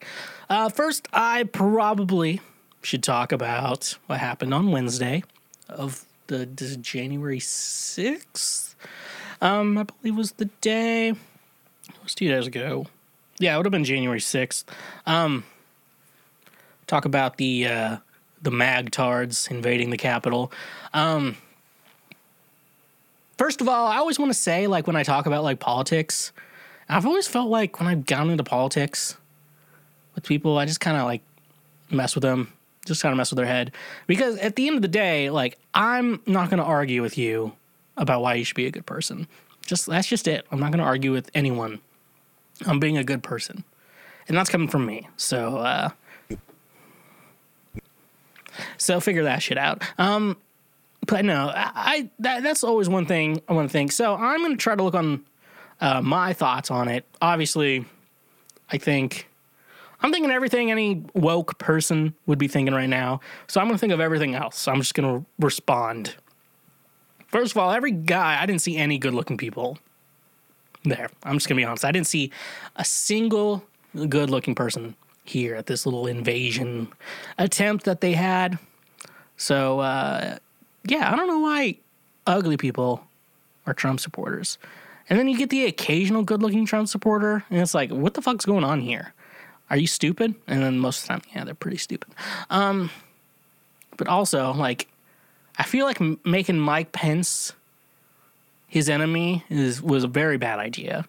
Uh, first, I probably should talk about what happened on Wednesday of the January 6th. Um, I believe was the day. It was two days ago. Yeah, it would have been January 6th. Um, talk about the uh, the Magtards invading the Capitol. Um, first of all, I always want to say, like, when I talk about like politics, I've always felt like when I've gone into politics, with people. I just kind of like mess with them, just kind of mess with their head. Because at the end of the day, like, I'm not going to argue with you about why you should be a good person. Just that's just it. I'm not going to argue with anyone. I'm being a good person. And that's coming from me. So, uh, so figure that shit out. Um, but no, I, I that, that's always one thing I want to think. So I'm going to try to look on uh, my thoughts on it. Obviously, I think I'm thinking everything any woke person would be thinking right now. So I'm going to think of everything else. I'm just going to respond. First of all, every guy, I didn't see any good looking people there. I'm just going to be honest. I didn't see a single good looking person here at this little invasion attempt that they had. So, uh, yeah, I don't know why ugly people are Trump supporters. And then you get the occasional good looking Trump supporter, and it's like, what the fuck's going on here? Are you stupid? And then most of the time, yeah, they're pretty stupid. Um, but also, like, I feel like making Mike Pence his enemy is was a very bad idea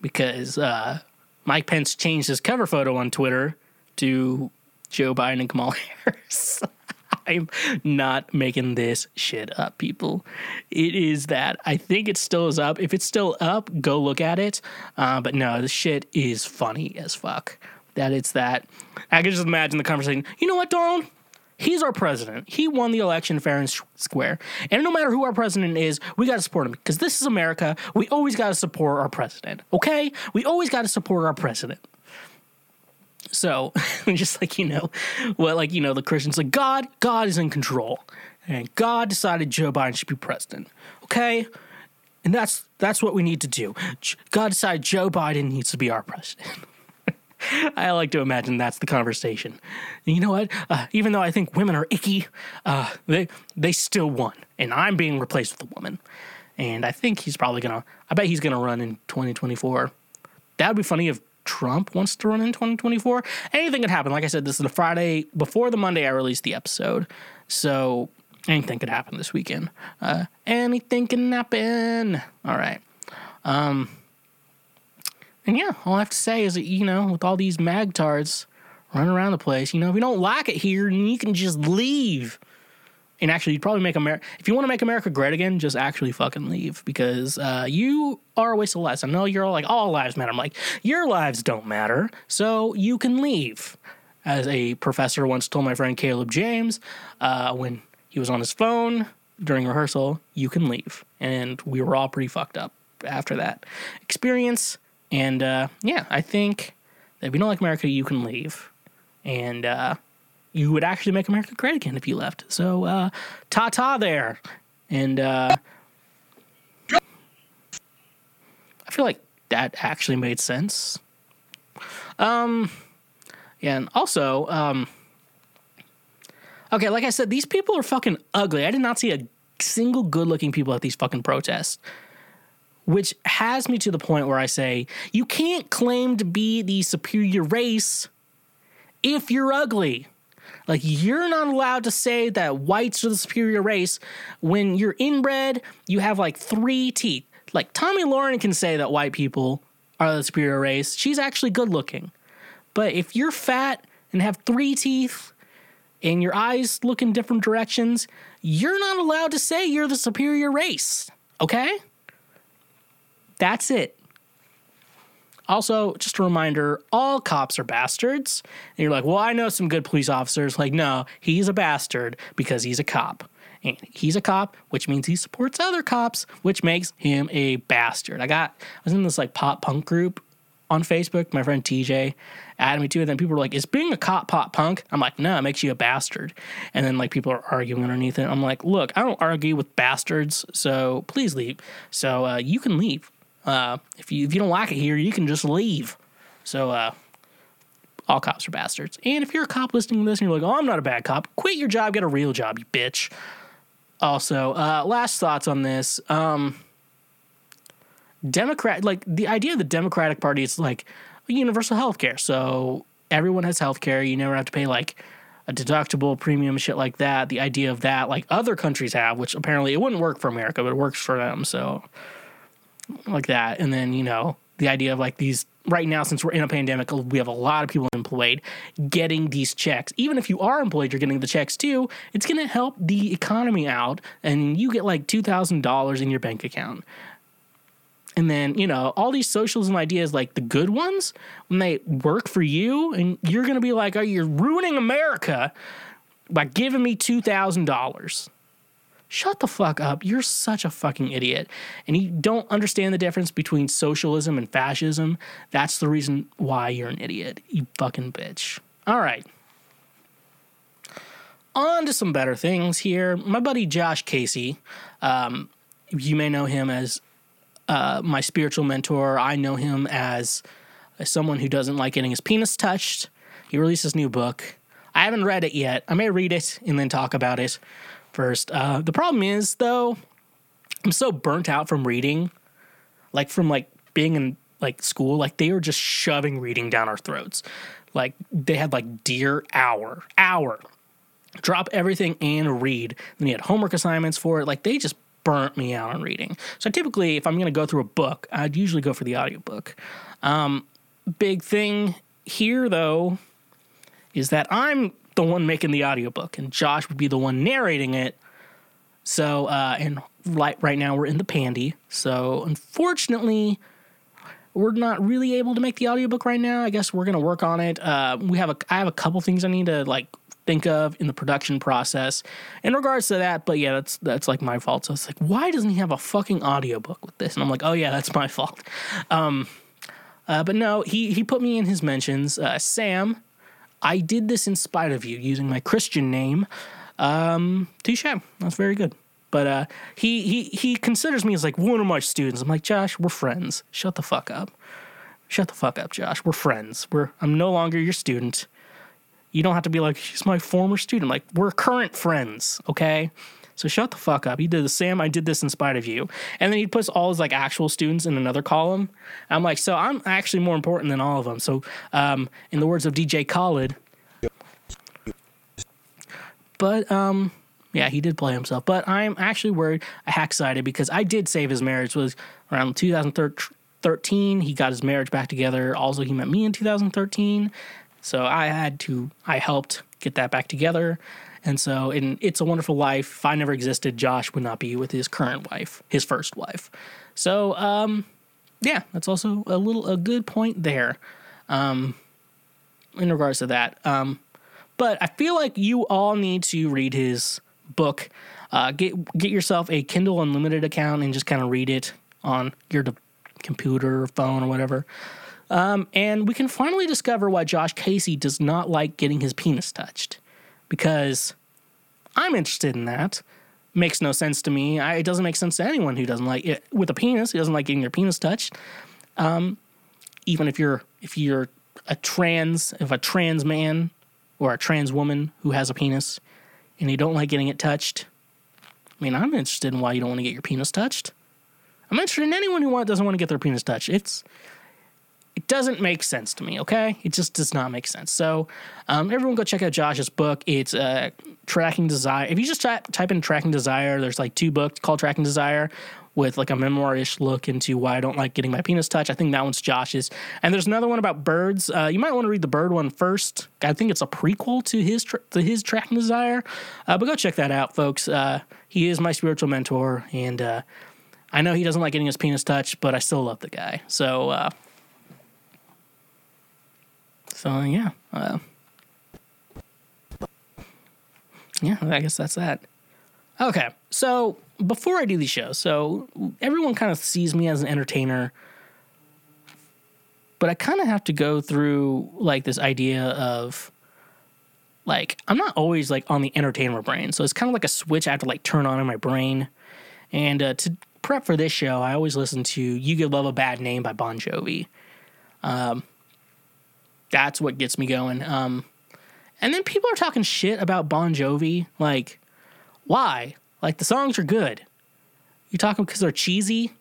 because uh, Mike Pence changed his cover photo on Twitter to Joe Biden and Kamala Harris. I'm not making this shit up, people. It is that. I think it still is up. If it's still up, go look at it. Uh, but no, the shit is funny as fuck. That it's that. I can just imagine the conversation. You know what, Donald? He's our president. He won the election fair and square. And no matter who our president is, we got to support him because this is America. We always got to support our president. Okay? We always got to support our president. So, just like you know, what like you know, the Christians like God, God is in control, and God decided Joe Biden should be president. Okay, and that's that's what we need to do. God decided Joe Biden needs to be our president. I like to imagine that's the conversation. You know what? Uh, even though I think women are icky, uh, they they still won, and I'm being replaced with a woman. And I think he's probably gonna. I bet he's gonna run in 2024. That would be funny if Trump wants to run in 2024. Anything could happen. Like I said, this is the Friday before the Monday I released the episode. So anything could happen this weekend. Uh, anything can happen. All right. Um, and yeah, all I have to say is that, you know, with all these magtards running around the place, you know, if you don't like it here, you can just leave and actually, you'd probably make America. If you want to make America great again, just actually fucking leave because uh, you are a waste of lives. I know you're all like, all lives matter. I'm like, your lives don't matter, so you can leave. As a professor once told my friend Caleb James uh, when he was on his phone during rehearsal, you can leave. And we were all pretty fucked up after that experience. And uh, yeah, I think that if you don't like America, you can leave. And uh, you would actually make America great again if you left. So, uh, ta ta there. And uh, I feel like that actually made sense. Um, yeah, and also, um, okay, like I said, these people are fucking ugly. I did not see a single good looking people at these fucking protests. Which has me to the point where I say, you can't claim to be the superior race if you're ugly. Like you're not allowed to say that whites are the superior race when you're inbred, you have like three teeth. Like Tomi Lahren can say that white people are the superior race. She's actually good looking. But if you're fat and have three teeth and your eyes look in different directions, you're not allowed to say you're the superior race. Okay? That's it. Also, just a reminder all cops are bastards. And you're like, well, I know some good police officers. Like, no, he's a bastard because he's a cop. And he's a cop, which means he supports other cops, which makes him a bastard. I got, I was in this like pop punk group on Facebook. My friend TJ added me to it. And then people were like, is being a cop pop punk? I'm like, no, it makes you a bastard. And then like people are arguing underneath it. I'm like, look, I don't argue with bastards. So please leave. So uh, you can leave. Uh, if you if you don't like it here, you can just leave. So uh, all cops are bastards. And if you're a cop listening to this and you're like, oh, I'm not a bad cop, quit your job, get a real job, you bitch. Also, uh, last thoughts on this. Um, Democrat, like the idea of the Democratic Party is like universal health care. So everyone has health care. You never have to pay like a deductible premium, shit like that. The idea of that, like other countries have, which apparently it wouldn't work for America, but it works for them. So like that. And then, you know, the idea of like these right now, since we're in a pandemic, we have a lot of people employed getting these checks. Even if you are employed, you're getting the checks too. It's going to help the economy out, and you get like $2,000 in your bank account. And then, you know, all these socialism ideas, like the good ones, when they work for you, and you're going to be like, oh, you're ruining America by giving me $2,000 shut the fuck up. You're such a fucking idiot. And you don't understand the difference between socialism and fascism. That's the reason why you're an idiot, you fucking bitch. All right. On to some better things here. My buddy Josh Casey, um, you may know him as uh, my spiritual mentor. I know him as, someone who doesn't like getting his penis touched. he released his new book. I haven't read it yet. I may read it and then talk about it first. Uh, the problem is though, I'm so burnt out from reading, like from like being in like school. Like they were just shoving reading down our throats. Like they had like dear hour, hour, drop everything and read. Then you had homework assignments for it. Like they just burnt me out on reading. So typically, if I'm going to go through a book, I'd usually go for the audiobook. Um, big thing here, though, is that I'm the one making the audiobook, and Josh would be the one narrating it. So, uh, and right, right now we're in the pandy. So, unfortunately, we're not really able to make the audiobook right now. I guess we're gonna work on it. Uh, we have a, I have a couple things I need to like think of in the production process in regards to that. But yeah, that's that's like my fault. So it's like, why doesn't he have a fucking audiobook with this? And I'm like, oh yeah, that's my fault. Um, uh, but no, he he put me in his mentions. Uh, Sam, I did this in spite of you using my Christian name. Um, touche. That's very good. But uh, he he he considers me as like one of my students. I'm like, Josh, we're friends. Shut the fuck up. Shut the fuck up, Josh. We're friends. We're I'm no longer your student. You don't have to be like, he's my former student. Like, we're current friends, okay? So shut the fuck up. He did the Sam, I did this in spite of you. And then he puts all his like actual students in another column. I'm like, so I'm actually more important than all of them. So um, in the words of DJ Khaled, but um, yeah, he did play himself. But I'm actually worried, excited because I did save his marriage. It was around 2013. He got his marriage back together. Also, he met me in 2013. So I had to, I helped get that back together. And so in It's a Wonderful Life, if I never existed, Josh would not be with his current wife, his first wife. So, um, yeah, that's also a little, a good point there, um, in regards to that. Um, but I feel like you all need to read his book. Uh, get get yourself a Kindle Unlimited account and just kind of read it on your de- computer or phone or whatever. Um, and we can finally discover why Josh Casey does not like getting his penis touched. Because I'm interested in that. Makes no sense to me. I, it doesn't make sense to anyone who doesn't like it with a penis. Who doesn't like getting their penis touched. Um, even if you're if you're a trans, if a trans man or a trans woman who has a penis and you don't like getting it touched. I mean, I'm interested in why you don't want to get your penis touched. I'm interested in anyone who want, doesn't want to get their penis touched. It's it doesn't make sense to me, okay? It just does not make sense. So, um, everyone go check out Josh's book. It's uh, Tracking Desire. If you just type, type in Tracking Desire, there's like two books called Tracking Desire with like a memoir-ish look into why I don't like getting my penis touched. I think that one's Josh's. And there's another one about birds. Uh, you might want to read the bird one first. I think it's a prequel to his tra- to his Tracking Desire. Uh, but go check that out, folks. Uh, he is my spiritual mentor, and uh, I know he doesn't like getting his penis touched, but I still love the guy. So uh, so yeah, uh, yeah, I guess that's that. Okay, so before I do these shows, so everyone kind of sees me as an entertainer, but I kind of have to go through like this idea of like I'm not always like on the entertainer brain, so it's kind of like a switch I have to like turn on in my brain. And uh, to prep for this show, I always listen to "You Give Love a Bad Name" by Bon Jovi. Um, that's what gets me going. Um, and then people are talking shit about Bon Jovi. Like, why? Like, the songs are good. You talking because they're cheesy?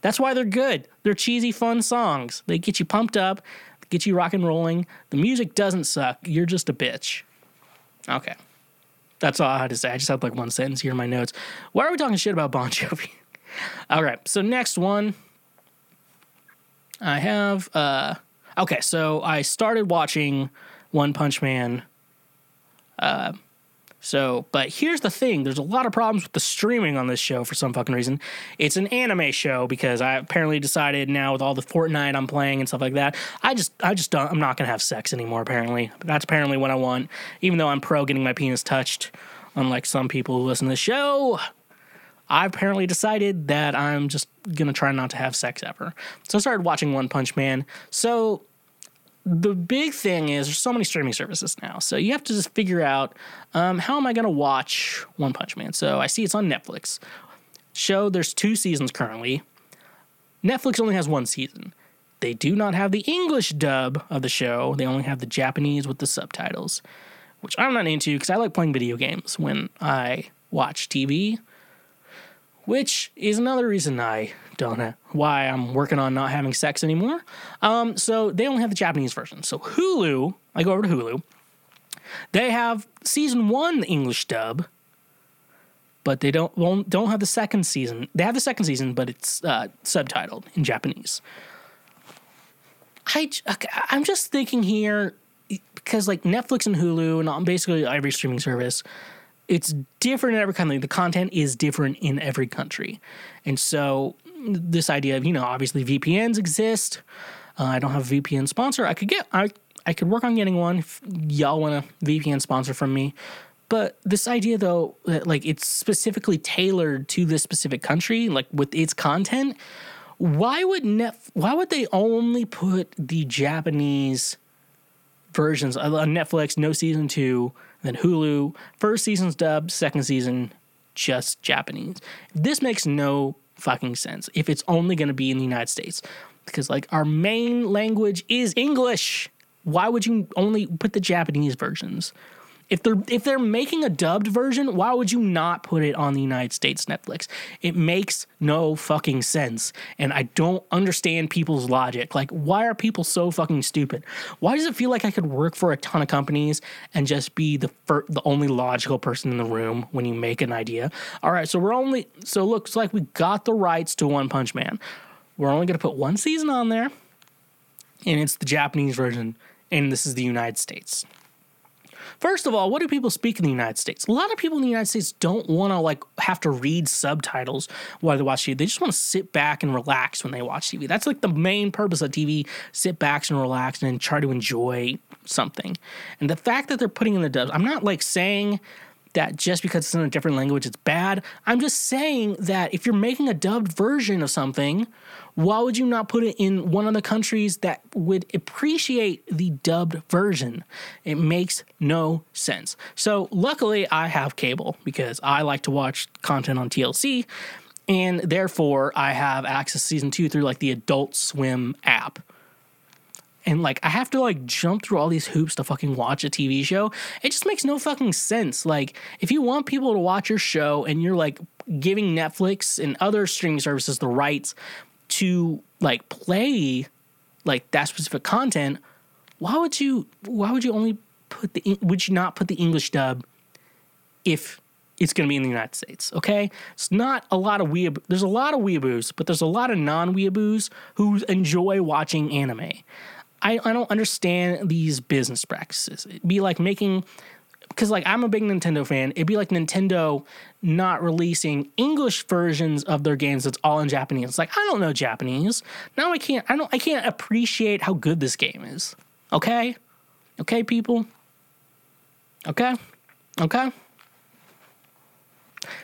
That's why they're good. They're cheesy, fun songs. They get you pumped up, get you rock and rolling. The music doesn't suck. You're just a bitch. Okay. That's all I had to say. I just had like one sentence here in my notes. Why are we talking shit about Bon Jovi? all right. So, next one. I have uh Okay, so I started watching One Punch Man. Uh, so, but here's the thing: there's a lot of problems with the streaming on this show for some fucking reason. It's an anime show because I apparently decided now with all the Fortnite I'm playing and stuff like that, I just, I just don't, I'm not gonna have sex anymore. Apparently, that's apparently what I want. Even though I'm pro getting my penis touched, unlike some people who listen to the show. I apparently decided that I'm just gonna try not to have sex ever. So I started watching One Punch Man. So the big thing is there's so many streaming services now. So you have to just figure out um, how am I going to watch One Punch Man. So I see it's on Netflix. Show there's two seasons currently. Netflix only has one season. they do not have the English dub of the show. They only have the Japanese with the subtitles, which I'm not into because I like playing video games when I watch TV, which is another reason I don't know why I'm working on not having sex anymore. Um, so they only have the Japanese version. So Hulu, I go over to Hulu. They have season one English dub, but they don't don't have the second season. They have the second season, but it's uh, subtitled in Japanese. I I'm just thinking here because like Netflix and Hulu and basically every streaming service, it's different in every country. The content is different in every country, and so this idea of you know obviously VPNs exist. Uh, I don't have a VPN sponsor. I could get I I could work on getting one if y'all want a VPN sponsor from me. But this idea though that like it's specifically tailored to this specific country, like with its content, why would net why would they only put the Japanese versions on Netflix, no season two, then Hulu, first season's dubbed, second season just Japanese. This makes no fucking sense if it's only going to be in the United States because like our main language is English. Why would you only put the Japanese versions? If they're if they're making a dubbed version, why would you not put it on the United States Netflix? It makes no fucking sense, and I don't understand people's logic. Like, why are people so fucking stupid? Why does it feel like I could work for a ton of companies and just be the fir- the only logical person in the room when you make an idea? All right, so we're only so looks like we got the rights to One Punch Man. We're only gonna put one season on there, and it's the Japanese version, and this is the United States. First of all, what do people speak in the United States? A lot of people in the United States don't want to like have to read subtitles while they watch TV. They just want to sit back and relax when they watch TV. That's like the main purpose of TV: sit back and relax and try to enjoy something. And the fact that they're putting in the dubs, I'm not like saying that just because it's in a different language it's bad. I'm just saying that if you're making a dubbed version of something, why would you not put it in one of the countries that would appreciate the dubbed version? It makes no sense. So, luckily, I have cable because I like to watch content on TLC, and therefore I have access to season two through like the Adult Swim app and like I have to like jump through all these hoops to fucking watch a TV show. It just makes no fucking sense. Like if you want people to watch your show and you're like giving Netflix and other streaming services the rights to like play like that specific content, why would you why would you only put the would you not put the English dub if it's going to be in the United States, okay? It's not a lot of weeab. There's a lot of weeaboos, but there's a lot of non-weeaboos who enjoy watching anime. I, I don't understand these business practices. It'd be like making because like I'm a big Nintendo fan. It'd be like Nintendo not releasing English versions of their games that's all in Japanese. Like I don't know Japanese. Now I can't I don't I can't appreciate how good this game is. Okay? Okay, people? Okay? Okay?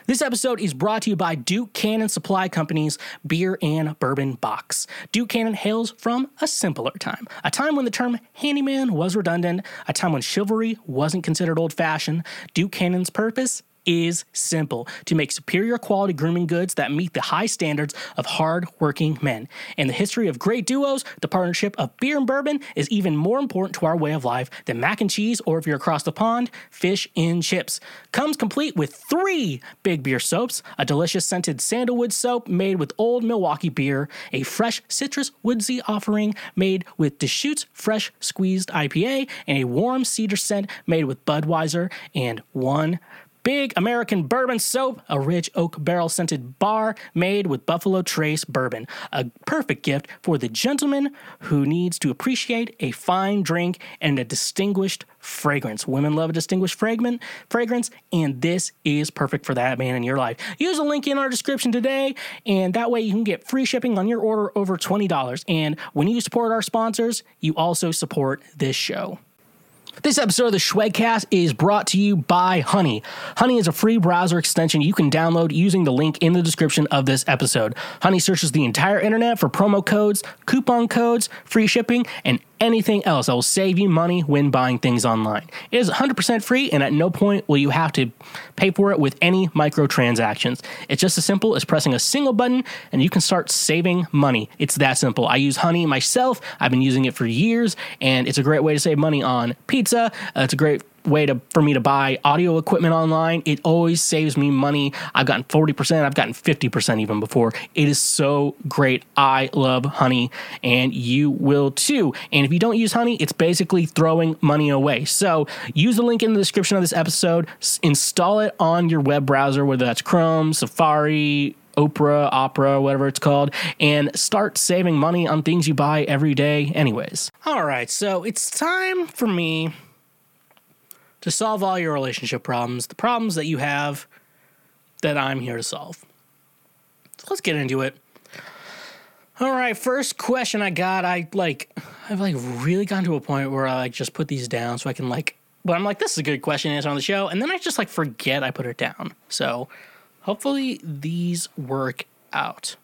This episode is brought to you by Duke Cannon Supply Company's Beer and Bourbon Box. Duke Cannon hails from a simpler time, a time when the term handyman was redundant, a time when chivalry wasn't considered old fashioned. Duke Cannon's purpose is simple to make superior quality grooming goods that meet the high standards of hard-working men. In the history of great duos, the partnership of beer and bourbon is even more important to our way of life than mac and cheese, or if you're across the pond, fish and chips. Comes complete with three big beer soaps, a delicious scented sandalwood soap made with old Milwaukee beer, a fresh citrus woodsy offering made with Deschutes fresh squeezed IPA, and a warm cedar scent made with Budweiser, and one Big American Bourbon Soap, a rich oak barrel scented bar made with Buffalo Trace bourbon. A perfect gift for the gentleman who needs to appreciate a fine drink and a distinguished fragrance. Women love a distinguished fragrance, fragrance, and this is perfect for that man in your life. Use a link in our description today, and that way you can get free shipping on your order over $20. And when you support our sponsors, you also support this show. This episode of the Schwegcast is brought to you by Honey. Honey is a free browser extension you can download using the link in the description of this episode. Honey searches the entire internet for promo codes, coupon codes, free shipping, and anything else that will save you money when buying things online. It is 100% free, and at no point will you have to pay for it with any microtransactions. It's just as simple as pressing a single button, and you can start saving money. It's that simple. I use Honey myself, I've been using it for years, and it's a great way to save money on pizza. Uh, it's a great way to for me to buy audio equipment online. It always saves me money. I've gotten 40%, I've gotten 50% even before. It is so great. I love Honey and you will too. And if you don't use Honey, it's basically throwing money away. So, use the link in the description of this episode, install it on your web browser whether that's Chrome, Safari, Opera, Opera, whatever it's called, and start saving money on things you buy every day, anyways. All right, so it's time for me to solve all your relationship problems, the problems that you have that I'm here to solve. So let's get into it. All right, first question I got, I like I've like really gotten to a point where I like just put these down so I can like but I'm like, this is a good question to answer on the show, and then I just like forget I put it down. So hopefully these work out.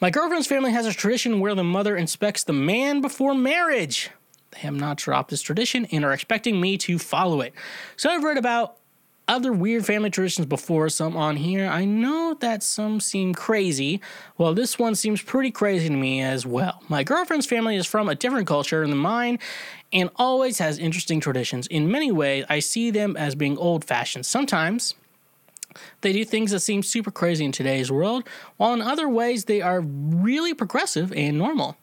My girlfriend's family has a tradition where the mother inspects the man before marriage. They have not dropped this tradition and are expecting me to follow it. So I've read about other weird family traditions before, some on here. I know that some seem crazy. Well, this one seems pretty crazy to me as well. My girlfriend's family is from a different culture than mine and always has interesting traditions. In many ways, I see them as being old fashioned. Sometimes they do things that seem super crazy in today's world, while in other ways, they are really progressive and normal.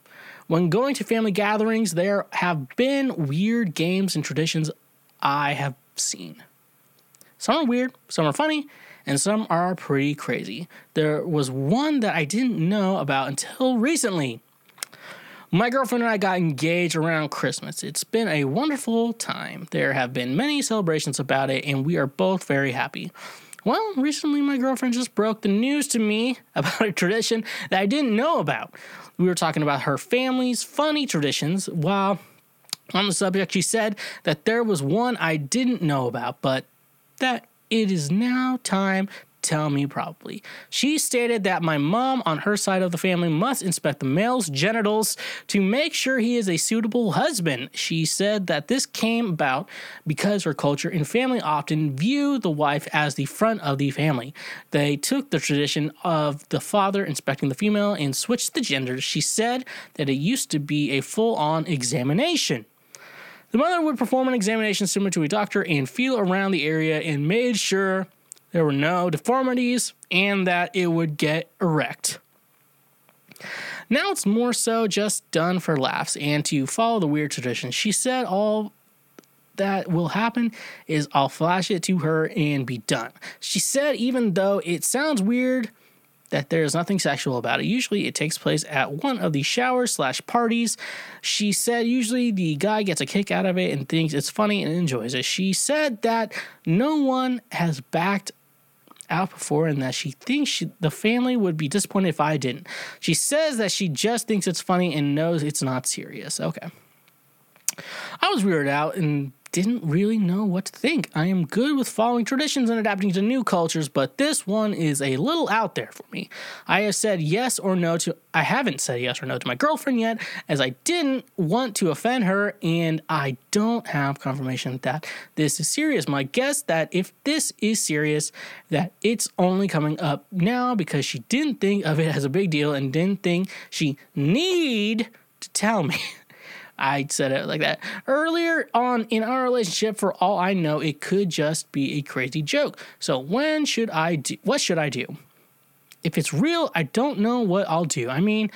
When going to family gatherings, there have been weird games and traditions I have seen. Some are weird, some are funny, and some are pretty crazy. There was one that I didn't know about until recently. My girlfriend and I got engaged around Christmas. It's been a wonderful time. There have been many celebrations about it, and we are both very happy. Well, recently my girlfriend just broke the news to me about a tradition that I didn't know about. We were talking about her family's funny traditions while on the subject, she said that there was one I didn't know about, but that it is now time tell me probably. She stated that my mom on her side of the family must inspect the male's genitals to make sure he is a suitable husband. She said that this came about because her culture and family often view the wife as the front of the family. They took the tradition of the father inspecting the female and switched the genders. She said that it used to be a full on examination. The mother would perform an examination similar to a doctor and feel around the area and made sure there were no deformities, and that it would get erect. Now it's more so just done for laughs and to follow the weird tradition. She said all that will happen is I'll flash it to her and be done. She said, even though it sounds weird, that there's nothing sexual about it. Usually it takes place at one of the showers slash parties. She said usually the guy gets a kick out of it and thinks it's funny and enjoys it. She said that no one has backed out before and that she thinks she, the family would be disappointed if I didn't. She says that she just thinks it's funny and knows it's not serious. Okay. I was weirded out and didn't really know what to think. I am good with following traditions and adapting to new cultures, but this one is a little out there for me. I have said yes or no to I haven't said yes or no to my girlfriend yet as I didn't want to offend her and I don't have confirmation that this is serious. My guess that if this is serious that it's only coming up now because she didn't think of it as a big deal and didn't think she need to tell me. I said it like that. Earlier on in our relationship, for all I know, it could just be a crazy joke. So when should I do what should I do? If it's real, I don't know what I'll do. I mean,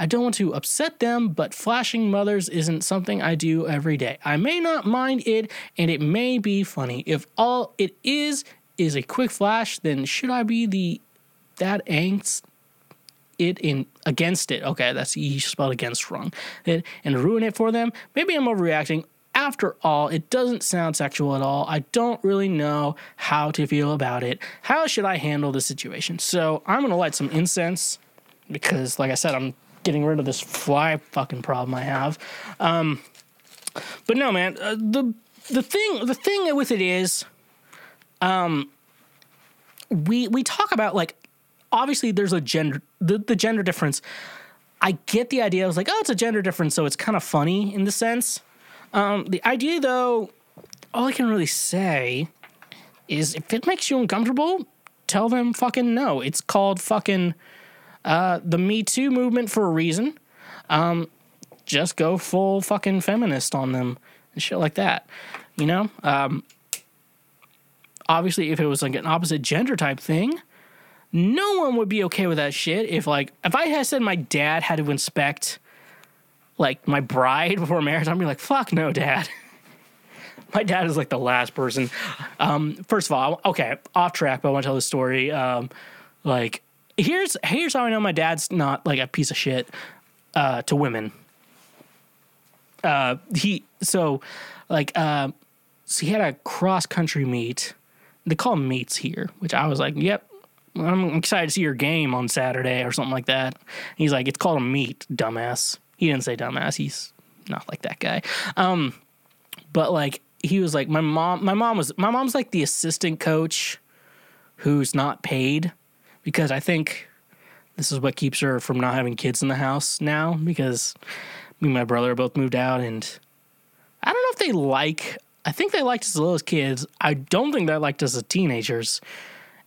I don't want to upset them, but flashing mothers isn't something I do every day. I may not mind it, and it may be funny. If all it is is a quick flash, then should I be the that angst it in against it. Okay, that's you spelled against wrong. It, and ruin it for them. Maybe I'm overreacting. After all, it doesn't sound sexual at all. I don't really know how to feel about it. How should I handle the situation? So I'm gonna light some incense because, like I said, I'm getting rid of this fly fucking problem I have. Um, but no, man, uh, the the thing the thing with it is, um, we we talk about like obviously there's a gender the, the gender difference I get the idea. I was like, oh, it's a gender difference, so it's kind of funny in the sense. Um, the idea, though, all I can really say is if it makes you uncomfortable, tell them fucking no. It's called fucking uh, the Me Too movement for a reason. Um, just go full fucking feminist on them and shit like that. You know? Um, obviously, if it was like an opposite gender type thing, no one would be okay with that shit. If like if I had said my dad had to inspect like my bride before marriage, I'd be like, fuck no, dad. my dad is like the last person. Um, first of all, okay, off track, but I want to tell the story. Um, like here's here's how I know my dad's not like a piece of shit uh, to women. Uh, he so like uh, so he had a cross country meet. They call them meets here, which I was like, yep. I'm excited to see your game on Saturday or something like that. He's like, it's called a meet, dumbass. He didn't say dumbass. He's not like that guy. Um, but like he was like my mom. My mom was my mom's like the assistant coach who's not paid because I think this is what keeps her from not having kids in the house now because me and my brother both moved out and I don't know if they like I think they liked us as little as kids. I don't think they liked us as teenagers.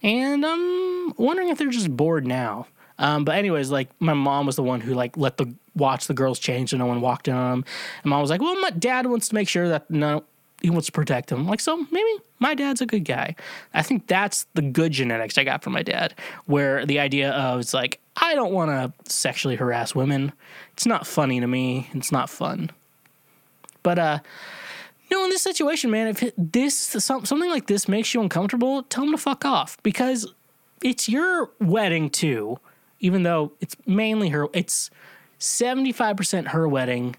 And I'm wondering if they're just bored now. Um, but anyways, like my mom was the one who like let the watch the girls change so no one walked in on them. And mom was like, "Well, my dad wants to make sure that no, he wants to protect them." Like, so maybe my dad's a good guy. I think that's the good genetics I got from my dad, where the idea of it's like I don't want to sexually harass women. It's not funny to me. It's not fun. But uh, no, in this situation, man, if this something like this makes you uncomfortable, tell them to fuck off because it's your wedding too even though it's mainly her, it's 75% her wedding,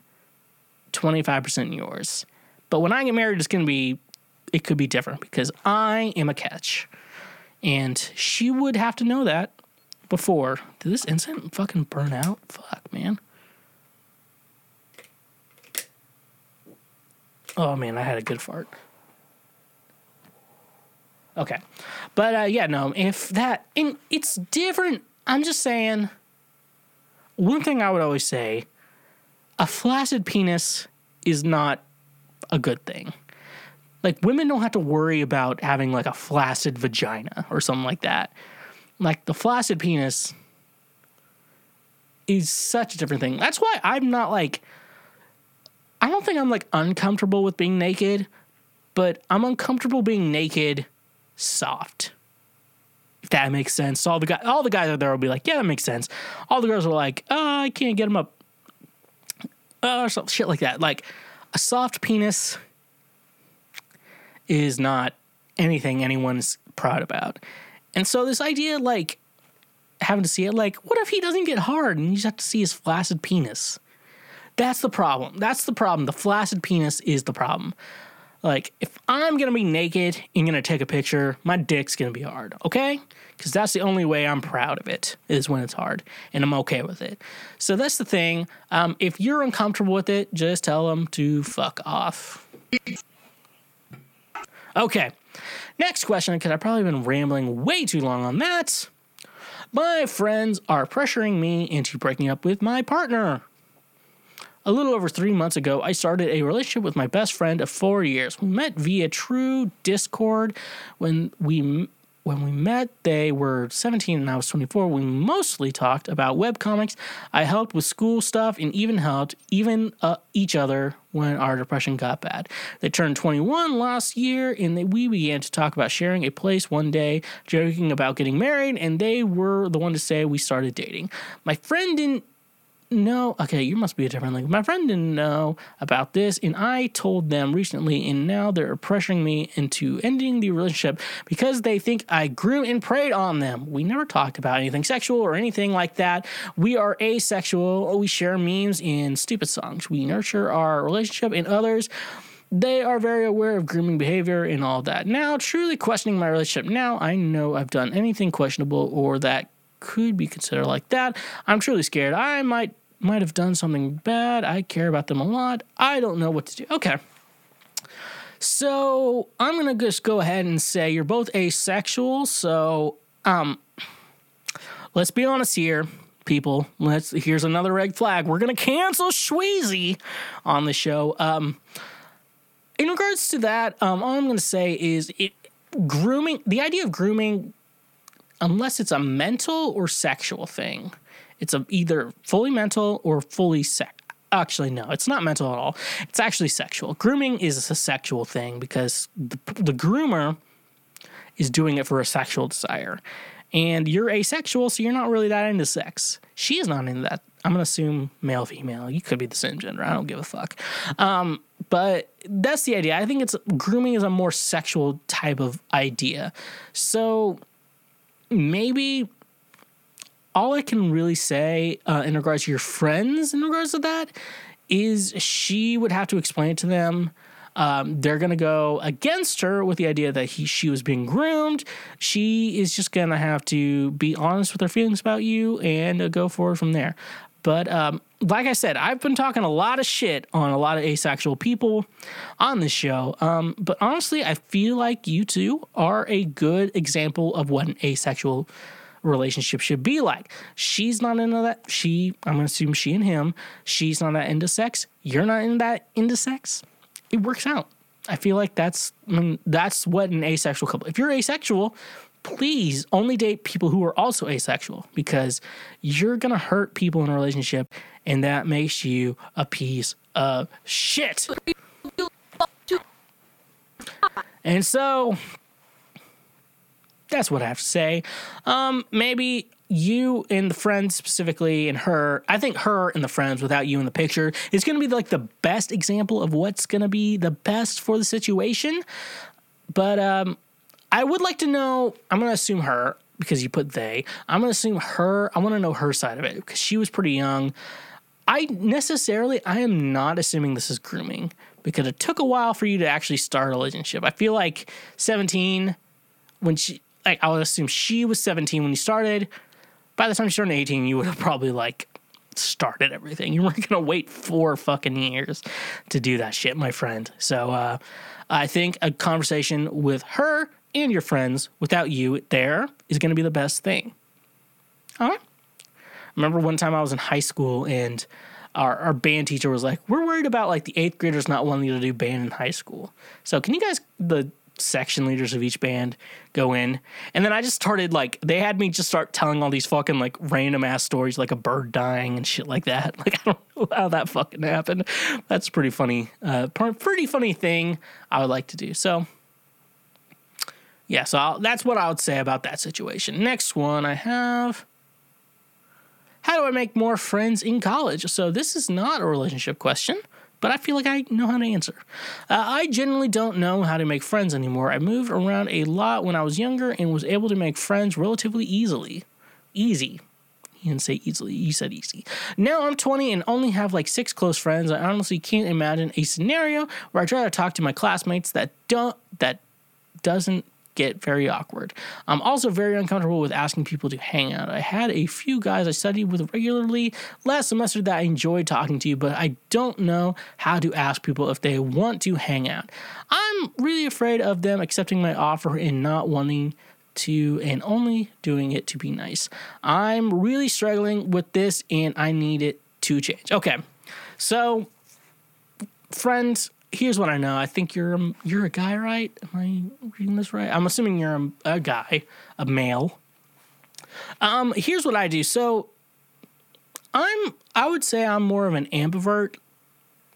25% yours. But when I get married, it's to be, it could be different because I am a catch. And she would have to know that before. Did this incense fucking burn out? Fuck, man. Oh man, I had a good fart. Okay. But uh, yeah, no, if that, and it's different I'm just saying, one thing I would always say a flaccid penis is not a good thing. Like, women don't have to worry about having like a flaccid vagina or something like that. Like, the flaccid penis is such a different thing. That's why I'm not like, I don't think I'm like uncomfortable with being naked, but I'm uncomfortable being naked soft if that makes sense. All the guys, all the guys out there will be like, yeah, that makes sense. All the girls are like, oh, I can't get them up, uh, some shit like that. Like a soft penis is not anything anyone's proud about. And so this idea, like having to see it, like, what if he doesn't get hard and you just have to see his flaccid penis? That's the problem. That's the problem. The flaccid penis is the problem. Like, if I'm gonna be naked and gonna take a picture, my dick's gonna be hard, okay? Because that's the only way I'm proud of it is when it's hard, and I'm okay with it. So that's the thing. Um, if you're uncomfortable with it, just tell them to fuck off. Okay, next question, because I've probably been rambling way too long on that. My friends are pressuring me into breaking up with my partner. A little over three months ago, I started a relationship with my best friend of four years. We met via True Discord. When we when we met, they were 17 and I was 24. We mostly talked about web comics. I helped with school stuff and even helped even uh, each other when our depression got bad. They turned 21 last year and they, we began to talk about sharing a place one day, joking about getting married, and they were the one to say we started dating. My friend didn't no, okay, you must be a different link. My friend didn't know about this, and I told them recently, and now they're pressuring me into ending the relationship because they think I grew and preyed on them. We never talked about anything sexual or anything like that. We are asexual. We share memes and stupid songs. We nurture our relationship and others. They are very aware of grooming behavior and all that. Now, truly questioning my relationship now, I know I've done anything questionable or that could be considered like that. I'm truly scared. I might might have done something bad. I care about them a lot. I don't know what to do. Okay. So I'm gonna just go ahead and say you're both asexual. So um, let's be honest here. people. Let's here's another red flag. We're gonna cancel Shweezy on the show. Um, in regards to that, um, all I'm gonna say is it grooming. The idea of grooming, unless it's a mental or sexual thing, it's a, either fully mental or fully sex. Actually, no, it's not mental at all. It's actually sexual. Grooming is a sexual thing because the, the groomer is doing it for a sexual desire. And you're asexual, so you're not really that into sex. She is not into that. I'm gonna assume male, female. You could be the same gender. I don't give a fuck. Um, but that's the idea. I think it's grooming is a more sexual type of idea. So maybe all I can really say uh, in regards to your friends, in regards to that, is she would have to explain it to them. Um, they're gonna go against her with the idea that he she was being groomed. She is just gonna have to be honest with her feelings about you and uh, go forward from there. But um, like I said, I've been talking a lot of shit on a lot of asexual people on this show. Um, but honestly, I feel like you two are a good example of what an asexual relationship should be like. She's not into that. She, I'm gonna assume she and him. She's not that into sex. You're not into that into sex. It works out. I feel like that's I mean, that's what an asexual couple. If you're asexual, please only date people who are also asexual because you're gonna hurt people in a relationship, and that makes you a piece of shit. And so that's what I have to say. Um, maybe you and the friends specifically and her i think her and the friends without you in the picture is going to be like the best example of what's going to be the best for the situation. But um, i would like to know i'm going to assume her because you put they i'm going to assume her i want to know her side of it because she was pretty young. I necessarily i am not assuming this is grooming because it took a while for you to actually start a relationship. I feel like 17 when she like I would assume she was 17 when you started. By the time she turned 18, you would have probably like started everything. You weren't gonna wait four fucking years to do that shit, my friend. So uh, I think a conversation with her and your friends without you there is gonna be the best thing. All right. Remember one time I was in high school and our, our band teacher was like, "We're worried about like the eighth graders not wanting to do band in high school." So can you guys the section leaders of each band go in. And then I just started like they had me just start telling all these fucking like random ass stories like a bird dying and shit like that. Like I don't know how that fucking happened. That's pretty funny. Uh pretty funny thing I would like to do. So yeah, so I'll, that's what I would say about that situation. Next one I have how do I make more friends in college? So this is not a relationship question but I feel like I know how to answer. Uh, I generally don't know how to make friends anymore. I moved around a lot when I was younger and was able to make friends relatively easily. Easy. You didn't say easily, you said easy. Now I'm 20 and only have like six close friends. I honestly can't imagine a scenario where I try to talk to my classmates that don't that doesn't get very awkward. I'm also very uncomfortable with asking people to hang out. I had a few guys I studied with regularly last semester that I enjoyed talking to, but I don't know how to ask people if they want to hang out. I'm really afraid of them accepting my offer and not wanting to and only doing it to be nice. I'm really struggling with this and I need it to change. Okay. So friends, here's what I know. I think you're a, you're a guy, right? Am I reading this right? I'm assuming you're a, a guy, a male. Um, here's what I do. So I'm I would say I'm more of an ambivert.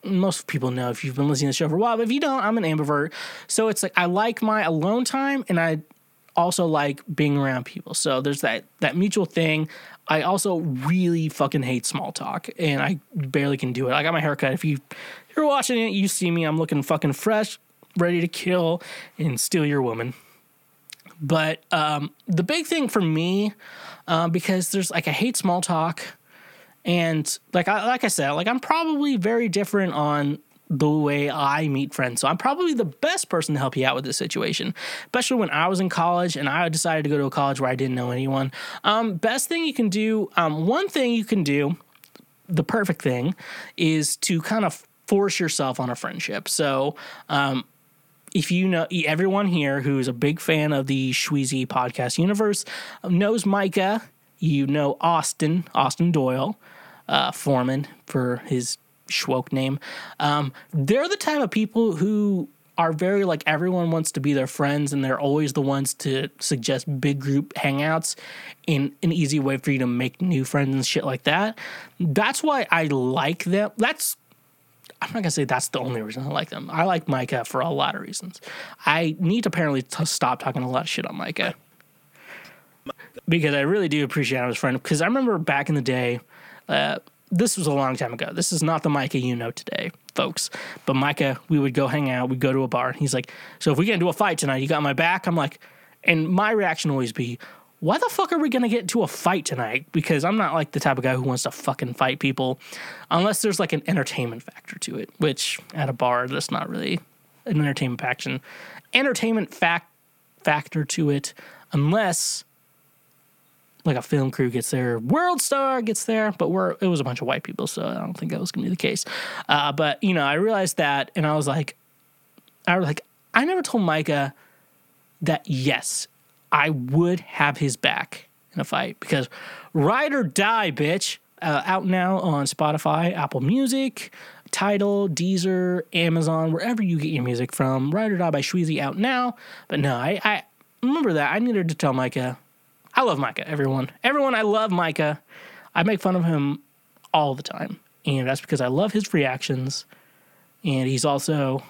Most people know if you've been listening to the show for a while, but if you don't, I'm an ambivert. So it's like I like my alone time and I also like being around people. So there's that that mutual thing. I also really fucking hate small talk and I barely can do it. I got my haircut. If you you're watching it, you see me, I'm looking fucking fresh, ready to kill and steal your woman. But um, the big thing for me, uh, because there's like I hate small talk, and like I like I said, like I'm probably very different on the way I meet friends. So I'm probably the best person to help you out with this situation, especially when I was in college and I decided to go to a college where I didn't know anyone. Um, best thing you can do, um, one thing you can do, the perfect thing, is to kind of force yourself on a friendship. So, um, if you know everyone here who's a big fan of the Shweezy podcast universe knows Micah you know Austin, Austin Doyle, uh, Foreman for his schwoke name. Um, they're the type of people who are very like everyone wants to be their friends and they're always the ones to suggest big group hangouts in an easy way for you to make new friends and shit like that. That's why I like them. That's I'm not gonna say that's the only reason I like them. I like Micah for a lot of reasons. I need to apparently to stop talking a lot of shit on Micah because I really do appreciate him as a friend. Because I remember back in the day, uh, this was a long time ago. This is not the Micah you know today, folks. But Micah, we would go hang out, we'd go to a bar. He's like, So if we get into a fight tonight, you got my back? I'm like, and my reaction always be, why the fuck are we gonna get into a fight tonight? Because I'm not like the type of guy who wants to fucking fight people unless there's like an entertainment factor to it, which at a bar, that's not really an entertainment faction. Entertainment fact factor to it, unless like a film crew gets there, World Star gets there, but we're it was a bunch of white people, so I don't think that was gonna be the case. Uh, but you know, I realized that, and I was like, I was like, I never told Micah that yes, I would have his back in a fight because ride or die, bitch. Uh, out now on Spotify, Apple Music, Tidal, Deezer, Amazon, wherever you get your music from. Ride or Die by Shweezy out now. But no, I, I remember that. I needed to tell Micah. I love Micah, everyone. Everyone, I love Micah. I make fun of him all the time. And that's because I love his reactions. And he's also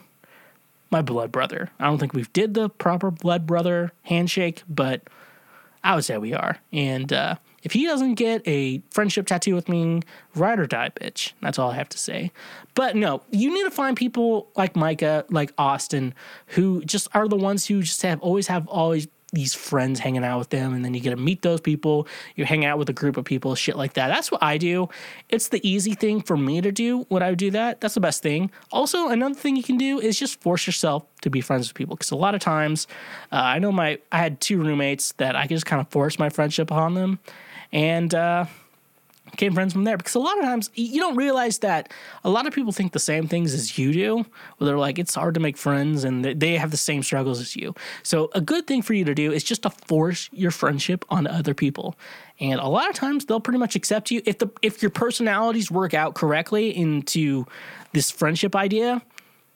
my blood brother. I don't think we've did the proper blood brother handshake, but I would say we are. And uh, if he doesn't get a friendship tattoo with me, ride or die, bitch. That's all I have to say. But no, you need to find people like Micah, like Austin, who just are the ones who just have always have always these friends hanging out with them and then you get to meet those people. You hang out with a group of people shit like that. That's what i do. It's the easy thing for me to do when i do that. That's the best thing. Also another thing you can do is just force yourself to be friends with people because a lot of times uh, i know my i had two roommates that i could just kind of force my friendship on them. And uh became friends from there because a lot of times you don't realize that a lot of people think the same things as you do where they're like it's hard to make friends and they have the same struggles as you so a good thing for you to do is just to force your friendship on other people and a lot of times they'll pretty much accept you if the if your personalities work out correctly into this friendship idea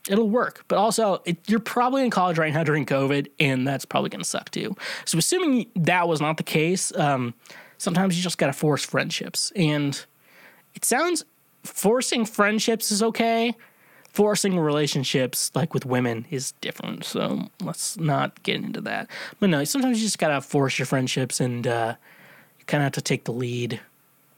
it'll work. But also, it, you're probably in college right now during COVID, and that's probably going to suck too. So, assuming that was not the case, um, sometimes you just got to force friendships. And it sounds forcing friendships is okay. Forcing relationships, like with women, is different. So let's not get into that. But no, sometimes you just got to force your friendships and uh, you kind of have to take the lead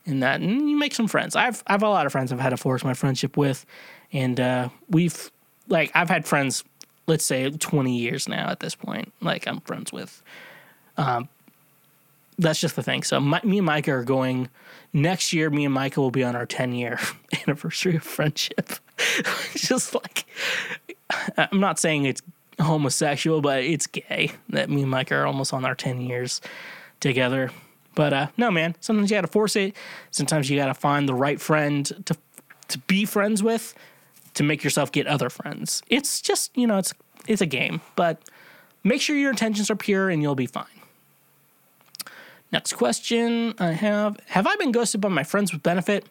in that. And you make some friends. I've, I have a lot of friends I've had to force my friendship with. And uh, we've, like, I've had friends, let's say 20 years now at this point, like I'm friends with. Um, that's just the thing. So my, me and Micah are going next year. Me and Micah will be on our 10 year anniversary of friendship. just like I'm not saying it's homosexual, but it's gay that me and Micah are almost on our 10 years together. But uh, no, man. Sometimes you got to force it. Sometimes you got to find the right friend to to be friends with to make yourself get other friends. It's just you know it's it's a game, but make sure your intentions are pure and you'll be fine. Next question I have Have I been ghosted by my friends with benefit?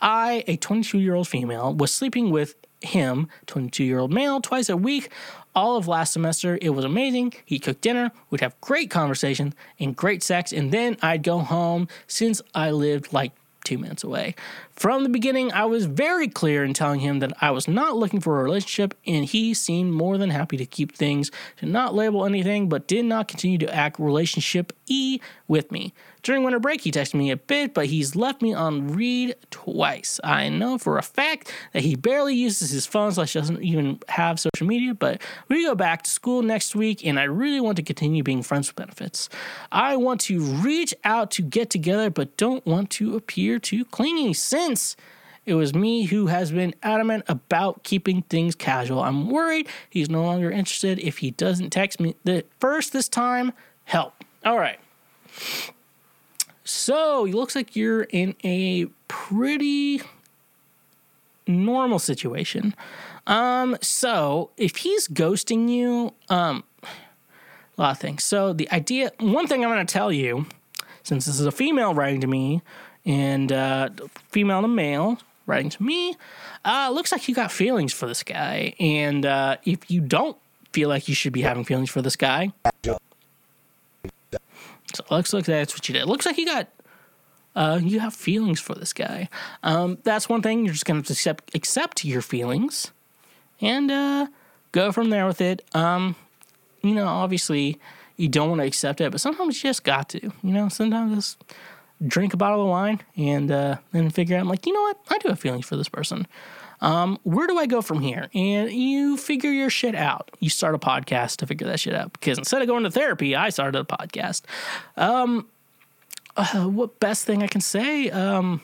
I, a 22 year old female, was sleeping with him, 22 year old male, twice a week all of last semester. It was amazing. He cooked dinner, we'd have great conversation and great sex, and then I'd go home since I lived like two minutes away. From the beginning, I was very clear in telling him that I was not looking for a relationship, and he seemed more than happy to keep things, to not label anything, but did not continue to act relationship E with me. During winter break, he texted me a bit, but he's left me on read twice. I know for a fact that he barely uses his phone, slash doesn't even have social media, but we go back to school next week, and I really want to continue being friends with benefits. I want to reach out to get together, but don't want to appear too clingy since it was me who has been adamant about keeping things casual. I'm worried he's no longer interested if he doesn't text me the first this time. Help. All right. So it looks like you're in a pretty normal situation. Um, so if he's ghosting you, um, a lot of things. So the idea, one thing I'm going to tell you, since this is a female writing to me and uh, female to male writing to me, uh, looks like you got feelings for this guy. And uh, if you don't feel like you should be having feelings for this guy, so it looks like that's what you did. It looks like you got uh, you have feelings for this guy. Um, that's one thing. You're just gonna have to accept accept your feelings and uh, go from there with it. Um, you know, obviously you don't want to accept it, but sometimes you just got to. You know, sometimes just drink a bottle of wine and uh, then figure out, like, you know what, I do have feelings for this person. Um, where do I go from here? And you figure your shit out. You start a podcast to figure that shit out because instead of going to therapy, I started a podcast. Um, uh, what best thing I can say? Um,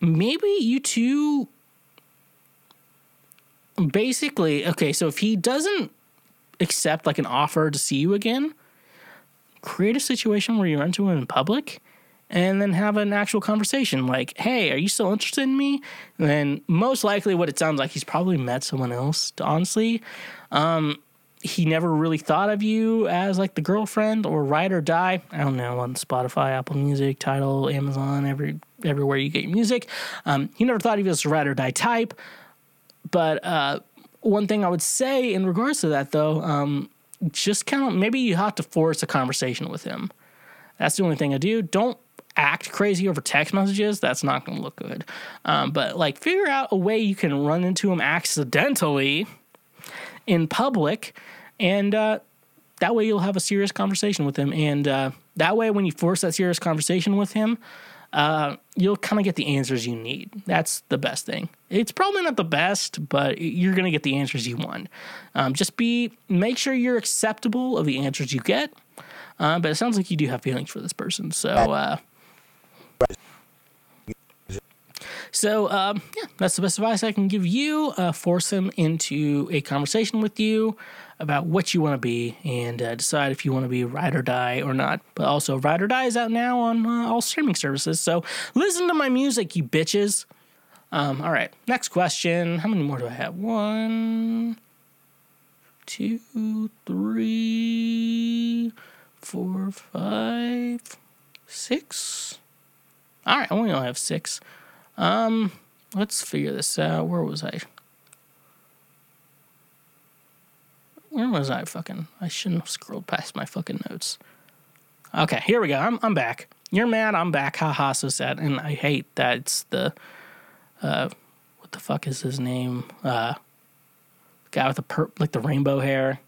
maybe you two basically okay so if he doesn't accept like an offer to see you again create a situation where you run into him in public and then have an actual conversation like hey are you still interested in me? And then most likely what it sounds like he's probably met someone else honestly. Um, he never really thought of you as like the girlfriend or ride or die. I don't know on spotify apple music Tidal, amazon every everywhere you get your music. Um, he never thought he was a ride or die type. But uh, one thing I would say in regards to that, though, um, just kind of maybe you have to force a conversation with him. That's the only thing I do. Don't act crazy over text messages. That's not going to look good. Um, but like, figure out a way you can run into him accidentally in public, and uh, that way you'll have a serious conversation with him. And uh, that way, when you force that serious conversation with him, uh, you'll kind of get the answers you need. That's the best thing. It's probably not the best, but you're going to get the answers you want. Um, just be, make sure you're acceptable of the answers you get. Uh, but it sounds like you do have feelings for this person. So, uh, so um, yeah, that's the best advice I can give you. Uh, force him into a conversation with you about what you want to be and uh, decide if you want to be ride or die or not. But also, ride or die is out now on uh, all streaming services. So listen to my music, you bitches. Um, all right, next question. How many more do I have? One, two, three, four, five, six. All right, I only have six. Um, let's figure this out. Where was I? Where was I fucking? I shouldn't have scrolled past my fucking notes. Okay, here we go. I'm I'm back. You're mad. I'm back. Haha, so sad. And I hate that it's the uh, what the fuck is his name? Uh, guy with the per- like the rainbow hair.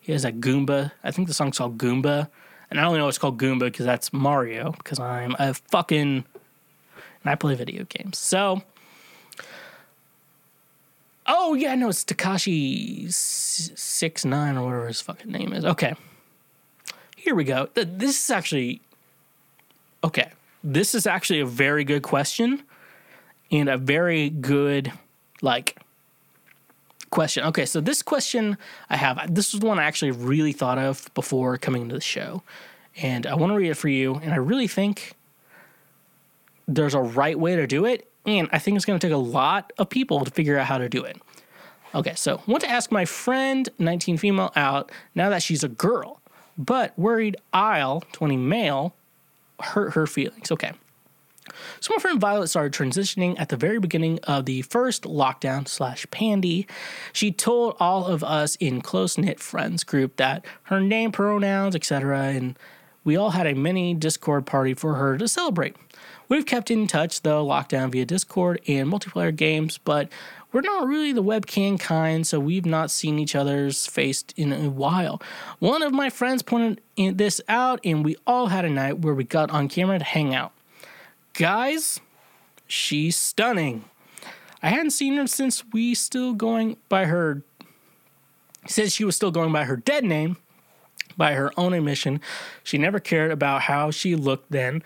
He has a Goomba. I think the song's called Goomba, and I only know it's called Goomba because that's Mario. Because I'm a fucking and I play video games. So, oh yeah, no, it's Tekashi six nine or whatever his fucking name is. Okay, here we go. This is actually okay. This is actually a very good question and a very good like question. Okay, so this question I have, this is the one I actually really thought of before coming to the show. And I want to read it for you. And I really think there's a right way to do it. And I think it's going to take a lot of people to figure out how to do it. Okay, so want to ask my friend, 19 female, out now that she's a girl, but worried I'll, 20 male, hurt her feelings. Okay. So my friend Violet started transitioning at the very beginning of the first lockdown slash pandy. She told all of us in close knit friends group that her name, pronouns, etc., and we all had a mini Discord party for her to celebrate. We've kept in touch though, lockdown via Discord and multiplayer games, but we're not really the webcam kind, so we've not seen each other's face in a while. One of my friends pointed this out, and we all had a night where we got on camera to hang out. Guys, she's stunning. I hadn't seen her since we still going by her since she was still going by her dead name by her own admission. She never cared about how she looked then.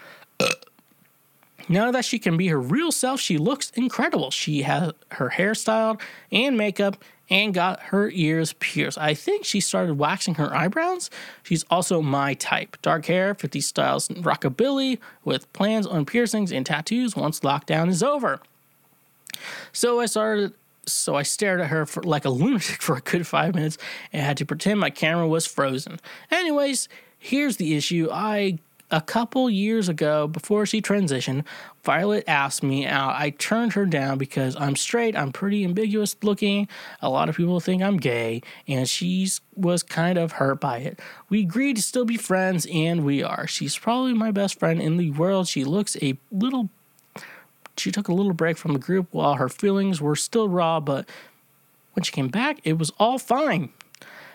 Now that she can be her real self, she looks incredible. She has her hair styled and makeup and got her ears pierced. I think she started waxing her eyebrows. She's also my type. Dark hair, 50 styles rockabilly, with plans on piercings and tattoos once lockdown is over. So I started so I stared at her for like a lunatic for a good five minutes and had to pretend my camera was frozen. Anyways, here's the issue. I a couple years ago, before she transitioned, Violet asked me out. I turned her down because I'm straight, I'm pretty ambiguous looking. A lot of people think I'm gay, and she was kind of hurt by it. We agreed to still be friends, and we are. She's probably my best friend in the world. She looks a little. She took a little break from the group while her feelings were still raw, but when she came back, it was all fine.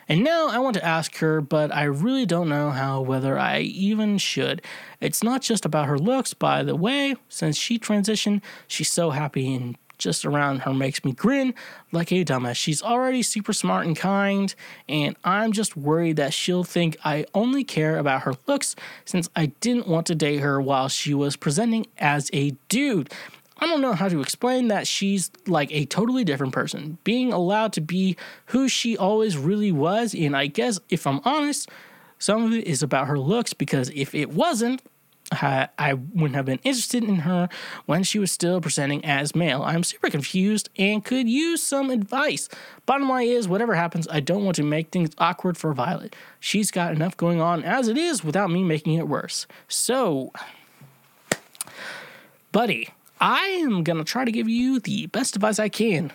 And now I want to ask her, but I really don't know how, whether I even should. It's not just about her looks, by the way. Since she transitioned, she's so happy and just around her makes me grin like a dumbass. She's already super smart and kind, and I'm just worried that she'll think I only care about her looks since I didn't want to date her while she was presenting as a dude. I don't know how to explain that she's like a totally different person, being allowed to be who she always really was. And I guess if I'm honest, some of it is about her looks because if it wasn't, I, I wouldn't have been interested in her when she was still presenting as male. I'm super confused and could use some advice. Bottom line is, whatever happens, I don't want to make things awkward for Violet. She's got enough going on as it is without me making it worse. So, buddy, I am going to try to give you the best advice I can.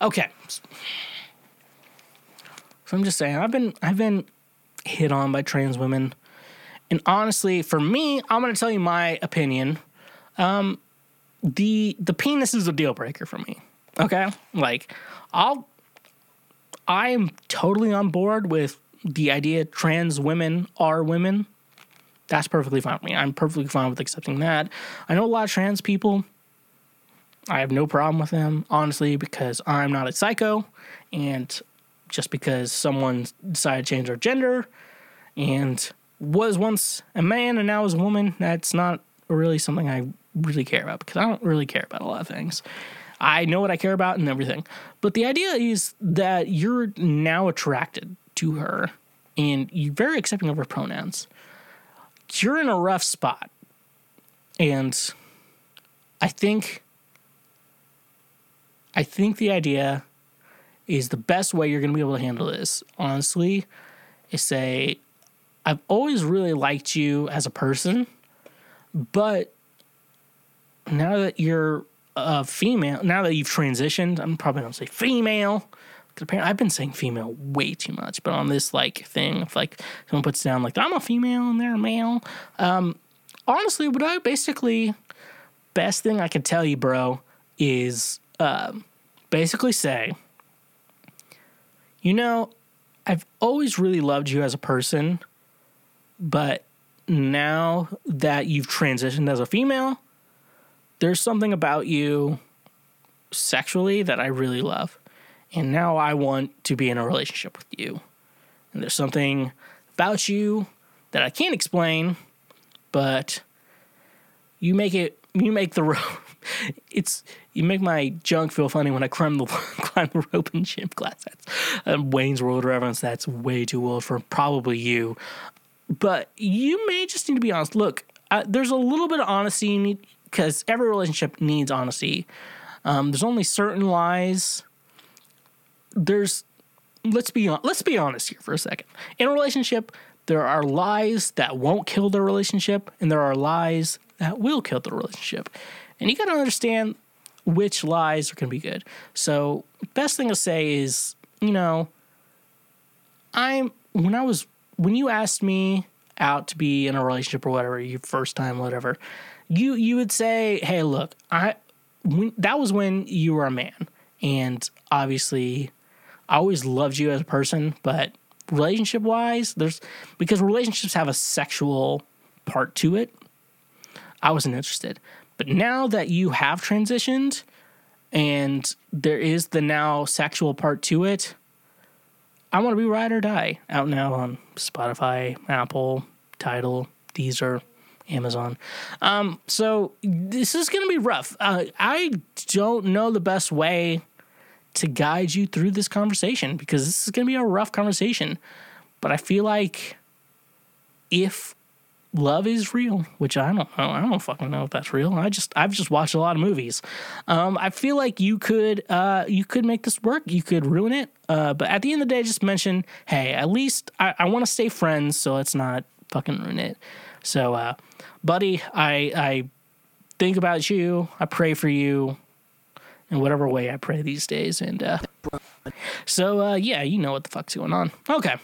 Okay. So I'm just saying I've been I've been hit on by trans women. And honestly, for me, I'm going to tell you my opinion. Um the the penis is a deal breaker for me. Okay? Like I'll I am totally on board with the idea trans women are women that's perfectly fine with me. I'm perfectly fine with accepting that. I know a lot of trans people. I have no problem with them, honestly, because I'm not a psycho. And just because someone decided to change their gender and was once a man and now is a woman, that's not really something I really care about because I don't really care about a lot of things. I know what I care about and everything. But the idea is that you're now attracted to her and you're very accepting of her pronouns you're in a rough spot. And I think I think the idea is the best way you're going to be able to handle this, honestly, is say, I've always really liked you as a person, but now that you're a female, now that you've transitioned, I'm probably going to say female, apparently I've been saying female way too much, but on this like thing, if like someone puts down like I'm a female and they're a male, um, honestly, what I basically best thing I can tell you, bro, is um, basically say, you know, I've always really loved you as a person, but now that you've transitioned as a female, there's something about you sexually that I really love and now I want to be in a relationship with you. And there's something about you that I can't explain, but you make it you make the rope it's you make my junk feel funny when I climb the climb the rope in gym class. That's um, Wayne's World reference. That's way too old for probably you, but you may just need to be honest. Look, uh, there's a little bit of honesty because every relationship needs honesty. Um, there's only certain lies there's let's be let's be honest here for a second. In a relationship, there are lies that won't kill the relationship, and there are lies that will kill the relationship. And you got to understand which lies are going to be good. So, best thing to say is, you know, I'm when I was when you asked me out to be in a relationship or whatever, your first time, whatever, you you would say, "Hey, look, I." When, that was when you were a man, and obviously I always loved you as a person, but relationship wise, there's because relationships have a sexual part to it. I wasn't interested. But now that you have transitioned and there is the now sexual part to it, I want to be ride or die out now on Spotify, Apple, Tidal, Deezer, Amazon. Um, so this is going to be rough. Uh, I don't know the best way to guide you through this conversation because this is going to be a rough conversation. But I feel like if love is real, which I don't know. I don't fucking know if that's real. I just I've just watched a lot of movies. Um, I feel like you could uh, you could make this work. You could ruin it. Uh, but at the end of the day, just mention, hey, at least I, I want to stay friends, so let's not fucking ruin it. So, uh, buddy, I I think about you. I pray for you in whatever way I pray these days. And uh, so, uh, yeah, you know what the fuck's going on. Okay.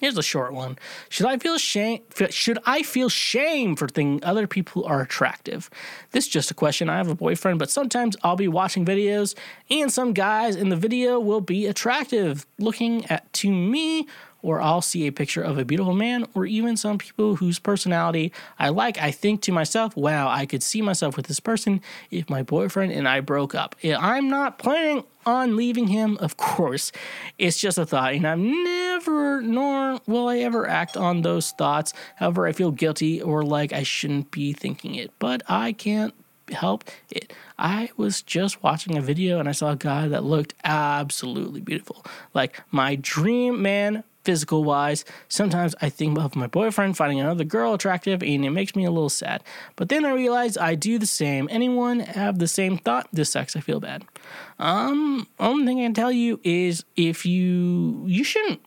Here's a short one. Should I feel shame? Should I feel shame for thinking other people are attractive? This is just a question. I have a boyfriend, but sometimes I'll be watching videos, and some guys in the video will be attractive looking at to me or I'll see a picture of a beautiful man, or even some people whose personality I like. I think to myself, wow, I could see myself with this person if my boyfriend and I broke up. I'm not planning on leaving him, of course. It's just a thought, and I've never, nor will I ever act on those thoughts. However, I feel guilty or like I shouldn't be thinking it, but I can't help it. I was just watching a video and I saw a guy that looked absolutely beautiful. Like my dream man physical wise. Sometimes I think of my boyfriend finding another girl attractive and it makes me a little sad. But then I realize I do the same. Anyone have the same thought? This sucks. I feel bad. Um, only thing I can tell you is if you you shouldn't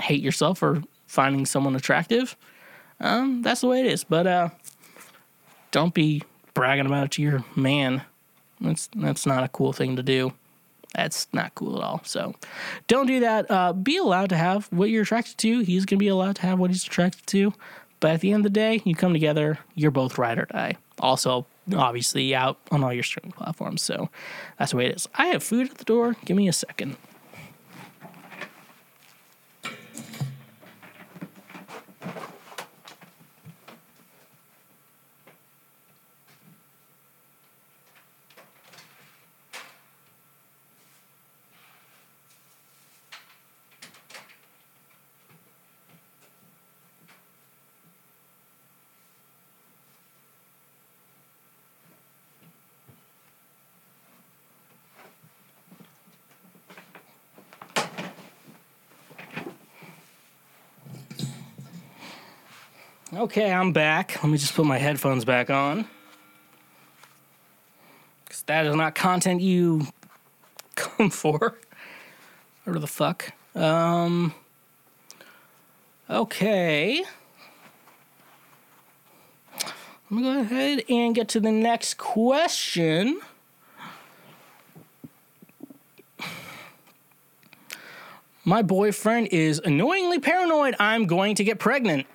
hate yourself for finding someone attractive. Um, that's the way it is. But uh, don't be bragging about it to your man. That's that's not a cool thing to do. That's not cool at all. So don't do that. Uh, be allowed to have what you're attracted to. He's going to be allowed to have what he's attracted to. But at the end of the day, you come together, you're both ride or die. Also, obviously, out on all your streaming platforms. So that's the way it is. I have food at the door. Give me a second. Okay, I'm back. Let me just put my headphones back on. Because that is not content you come for. Or the fuck. Um. Okay. Let me go ahead and get to the next question. My boyfriend is annoyingly paranoid I'm going to get pregnant.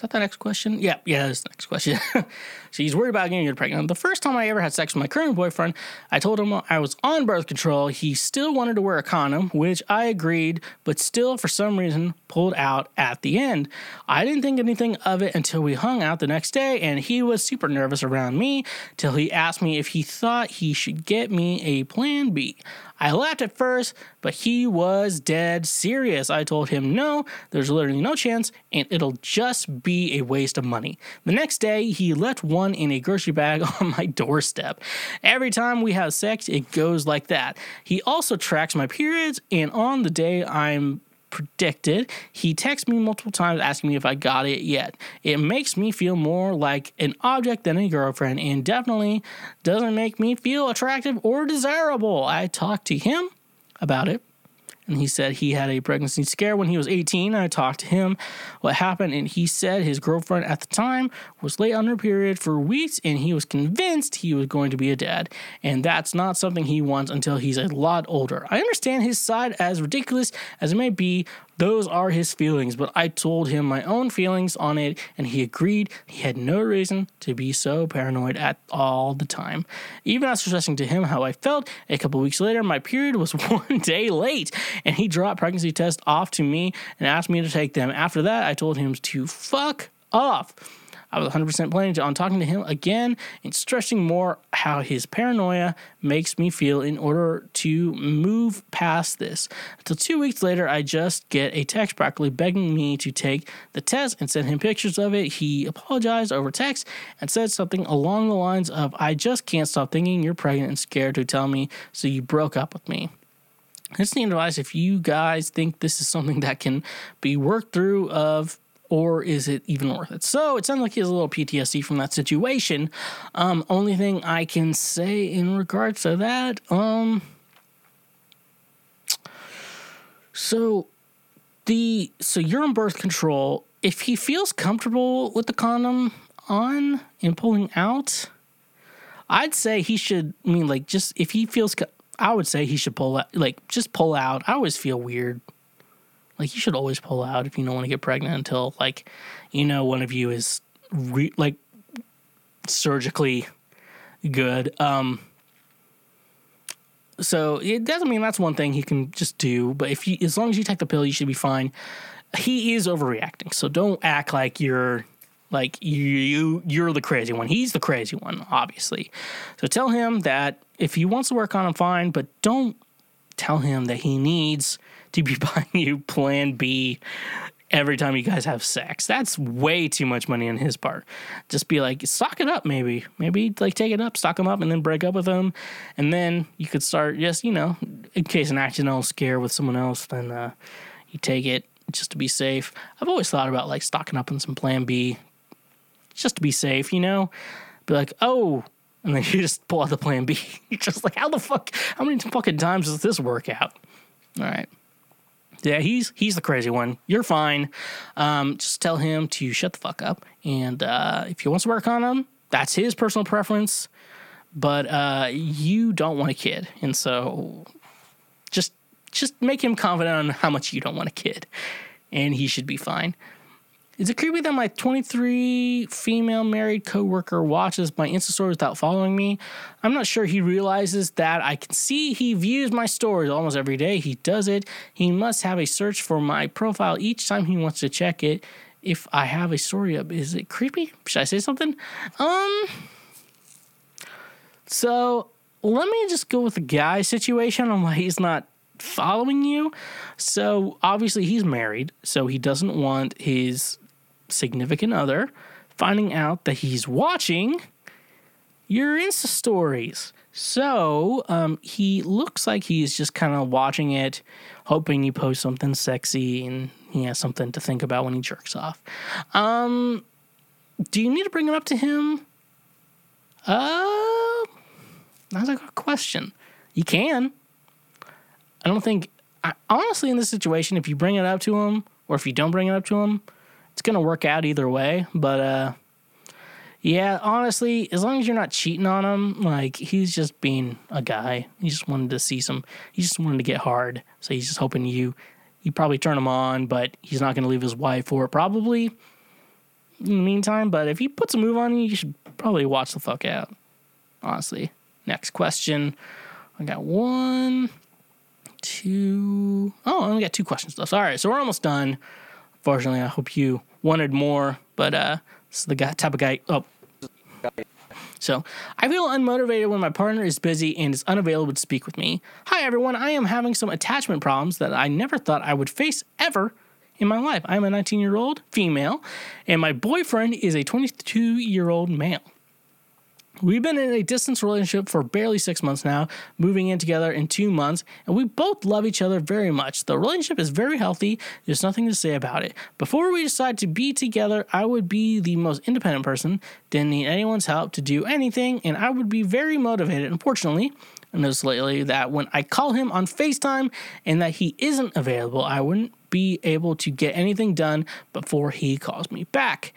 Is that the next question? Yeah, yeah, that's the next question. She's worried about getting pregnant. The first time I ever had sex with my current boyfriend, I told him I was on birth control. He still wanted to wear a condom, which I agreed, but still, for some reason, pulled out at the end. I didn't think anything of it until we hung out the next day, and he was super nervous around me till he asked me if he thought he should get me a plan B. I laughed at first, but he was dead serious. I told him no, there's literally no chance, and it'll just be a waste of money. The next day, he left one in a grocery bag on my doorstep. Every time we have sex, it goes like that. He also tracks my periods, and on the day I'm predicted. He texts me multiple times asking me if I got it yet. It makes me feel more like an object than a girlfriend and definitely doesn't make me feel attractive or desirable. I talked to him about it and he said he had a pregnancy scare when he was 18. I talked to him what happened, and he said his girlfriend at the time was late on her period for weeks, and he was convinced he was going to be a dad. And that's not something he wants until he's a lot older. I understand his side, as ridiculous as it may be, those are his feelings, but I told him my own feelings on it, and he agreed he had no reason to be so paranoid at all the time. Even after stressing to him how I felt, a couple weeks later, my period was one day late, and he dropped pregnancy tests off to me and asked me to take them. After that, I told him to fuck off. I was 100% planning on talking to him again and stressing more how his paranoia makes me feel in order to move past this. Until two weeks later, I just get a text practically begging me to take the test and send him pictures of it. He apologized over text and said something along the lines of, I just can't stop thinking you're pregnant and scared to tell me, so you broke up with me. just the advice if you guys think this is something that can be worked through of or is it even worth it? So it sounds like he has a little PTSD from that situation. Um, only thing I can say in regards to that, um, so the so you're on birth control. If he feels comfortable with the condom on and pulling out, I'd say he should. I mean, like, just if he feels, I would say he should pull out. Like, just pull out. I always feel weird. Like, you should always pull out if you don't want to get pregnant until, like, you know, one of you is re- like surgically good. Um, so it doesn't mean that's one thing he can just do. But if you, as long as you take the pill, you should be fine. He is overreacting, so don't act like you're like you you're the crazy one. He's the crazy one, obviously. So tell him that if he wants to work on him, fine. But don't tell him that he needs to be buying you Plan B every time you guys have sex. That's way too much money on his part. Just be like, stock it up, maybe. Maybe like take it up, stock him up, and then break up with him. And then you could start just, you know, in case an accidental scare with someone else, then uh, you take it just to be safe. I've always thought about like stocking up on some Plan B just to be safe, you know? Be like, oh, and then you just pull out the Plan B. You're just like, how the fuck, how many fucking times does this work out? All right. Yeah, he's he's the crazy one. You're fine. Um, just tell him to shut the fuck up. And uh, if he wants to work on him, that's his personal preference. But uh, you don't want a kid, and so just just make him confident on how much you don't want a kid, and he should be fine. Is it creepy that my 23 female married coworker watches my Insta stories without following me? I'm not sure he realizes that I can see he views my stories almost every day. He does it. He must have a search for my profile each time he wants to check it. If I have a story up, is it creepy? Should I say something? Um. So let me just go with the guy situation on why he's not following you. So obviously he's married, so he doesn't want his significant other finding out that he's watching your Insta stories. So um, he looks like he's just kind of watching it, hoping you post something sexy and he has something to think about when he jerks off. Um, do you need to bring it up to him? Uh, that's a good question. You can. I don't think, I, honestly, in this situation, if you bring it up to him or if you don't bring it up to him, it's gonna work out either way. But uh, yeah, honestly, as long as you're not cheating on him, like he's just being a guy. He just wanted to see some. He just wanted to get hard, so he's just hoping you. You probably turn him on, but he's not to leave his wife for it probably. In the meantime, but if he puts a move on you, you should probably watch the fuck out. Honestly. Next question. I got one, two. Oh, I only got two questions left. All right, so we're almost done. Fortunately, I hope you wanted more, but uh, is the guy, type of guy. Oh. So, I feel unmotivated when my partner is busy and is unavailable to speak with me. Hi, everyone. I am having some attachment problems that I never thought I would face ever in my life. I am a 19 year old female, and my boyfriend is a 22 year old male. We've been in a distance relationship for barely six months now, moving in together in two months, and we both love each other very much. The relationship is very healthy, there's nothing to say about it. Before we decided to be together, I would be the most independent person, didn't need anyone's help to do anything, and I would be very motivated. Unfortunately, I noticed lately that when I call him on FaceTime and that he isn't available, I wouldn't be able to get anything done before he calls me back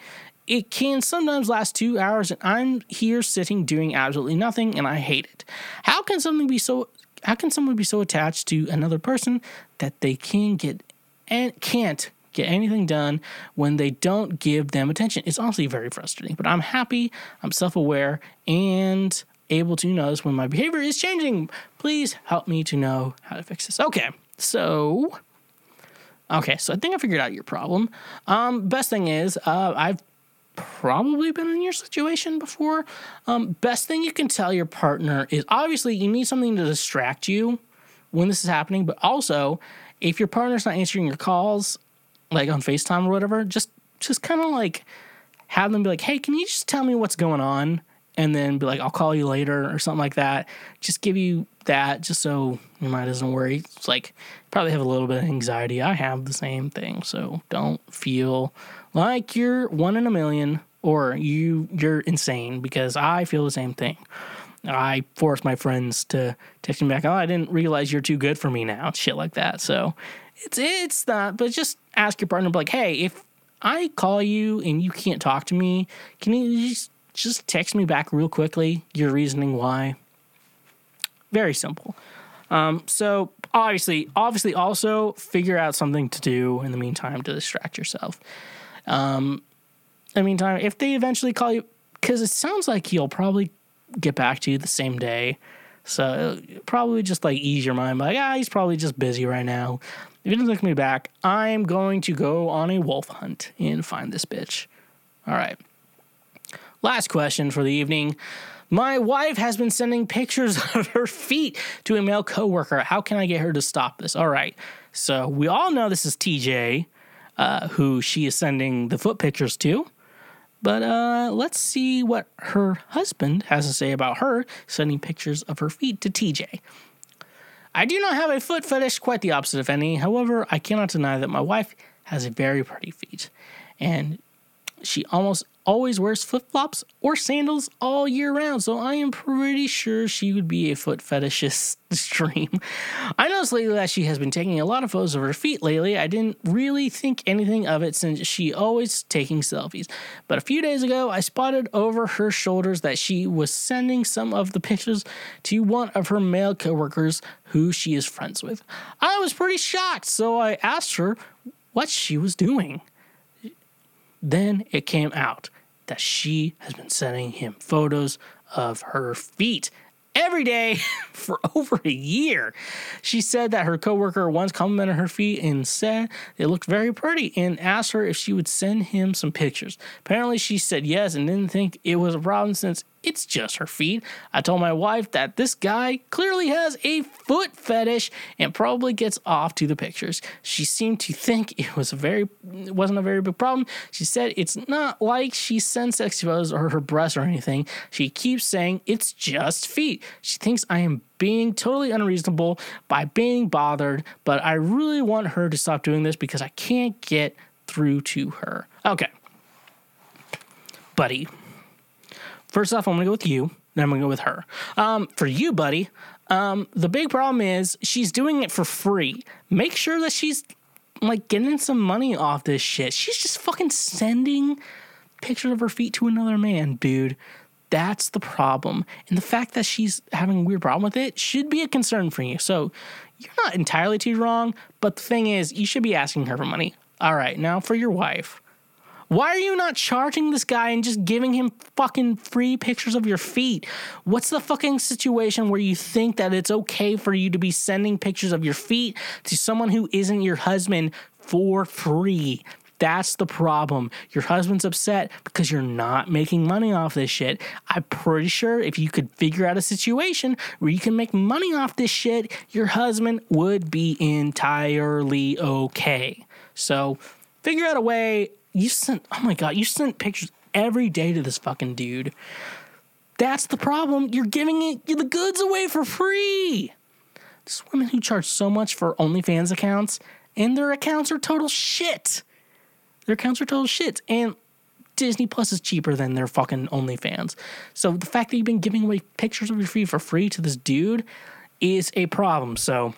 it can sometimes last two hours and I'm here sitting doing absolutely nothing and I hate it. How can something be so how can someone be so attached to another person that they can get and can't get anything done when they don't give them attention? It's honestly very frustrating, but I'm happy, I'm self-aware and able to notice when my behavior is changing. Please help me to know how to fix this. Okay. So Okay, so I think I figured out your problem. Um, best thing is, uh, I've probably been in your situation before. Um, best thing you can tell your partner is obviously you need something to distract you when this is happening, but also if your partner's not answering your calls, like on FaceTime or whatever, just just kind of like have them be like, "Hey, can you just tell me what's going on?" And then be like, "I'll call you later" or something like that. Just give you that just so your mind doesn't worry. It's like probably have a little bit of anxiety. I have the same thing, so don't feel like you're one in a million or you you're insane because I feel the same thing. I force my friends to text me back. Oh, I didn't realize you're too good for me now. Shit like that. So it's it's not. But just ask your partner, like, hey, if I call you and you can't talk to me, can you just just text me back real quickly your reasoning why? Very simple. Um, so obviously, obviously, also figure out something to do in the meantime to distract yourself. Um, in the meantime, if they eventually call you, because it sounds like he'll probably get back to you the same day. So probably just like ease your mind, like ah, he's probably just busy right now. If he doesn't look me back, I'm going to go on a wolf hunt and find this bitch. All right. Last question for the evening. My wife has been sending pictures of her feet to a male coworker. How can I get her to stop this? All right. So we all know this is TJ, uh, who she is sending the foot pictures to. But uh, let's see what her husband has to say about her sending pictures of her feet to TJ. I do not have a foot fetish, quite the opposite, of any. However, I cannot deny that my wife has a very pretty feet, and she almost always wears flip flops or sandals all year round, so I am pretty sure she would be a foot fetishist stream. I noticed lately that she has been taking a lot of photos of her feet lately. I didn't really think anything of it since she always taking selfies. But a few days ago, I spotted over her shoulders that she was sending some of the pictures to one of her male coworkers who she is friends with. I was pretty shocked, so I asked her what she was doing. Then it came out that she has been sending him photos of her feet every day for over a year. She said that her coworker once complimented her feet and said they looked very pretty and asked her if she would send him some pictures. Apparently, she said yes and didn't think it was a problem since it's just her feet. I told my wife that this guy clearly has a foot fetish and probably gets off to the pictures. She seemed to think it was a very it wasn't a very big problem. She said it's not like she sends sexy photos or her breasts or anything. She keeps saying it's just feet. She thinks I am being totally unreasonable by being bothered, but I really want her to stop doing this because I can't get through to her. Okay. Buddy, First off, I'm gonna go with you. Then I'm gonna go with her. Um, for you, buddy, um, the big problem is she's doing it for free. Make sure that she's like getting some money off this shit. She's just fucking sending pictures of her feet to another man, dude. That's the problem. And the fact that she's having a weird problem with it should be a concern for you. So you're not entirely too wrong, but the thing is, you should be asking her for money. All right, now for your wife. Why are you not charging this guy and just giving him fucking free pictures of your feet? What's the fucking situation where you think that it's okay for you to be sending pictures of your feet to someone who isn't your husband for free? That's the problem. Your husband's upset because you're not making money off this shit. I'm pretty sure if you could figure out a situation where you can make money off this shit, your husband would be entirely okay. So figure out a way you sent oh my god, you sent pictures every day to this fucking dude. That's the problem. You're giving it the goods away for free. There's women who charge so much for OnlyFans accounts, and their accounts are total shit. Their accounts are total shit. And Disney Plus is cheaper than their fucking OnlyFans. So the fact that you've been giving away pictures of your feet for free to this dude is a problem. So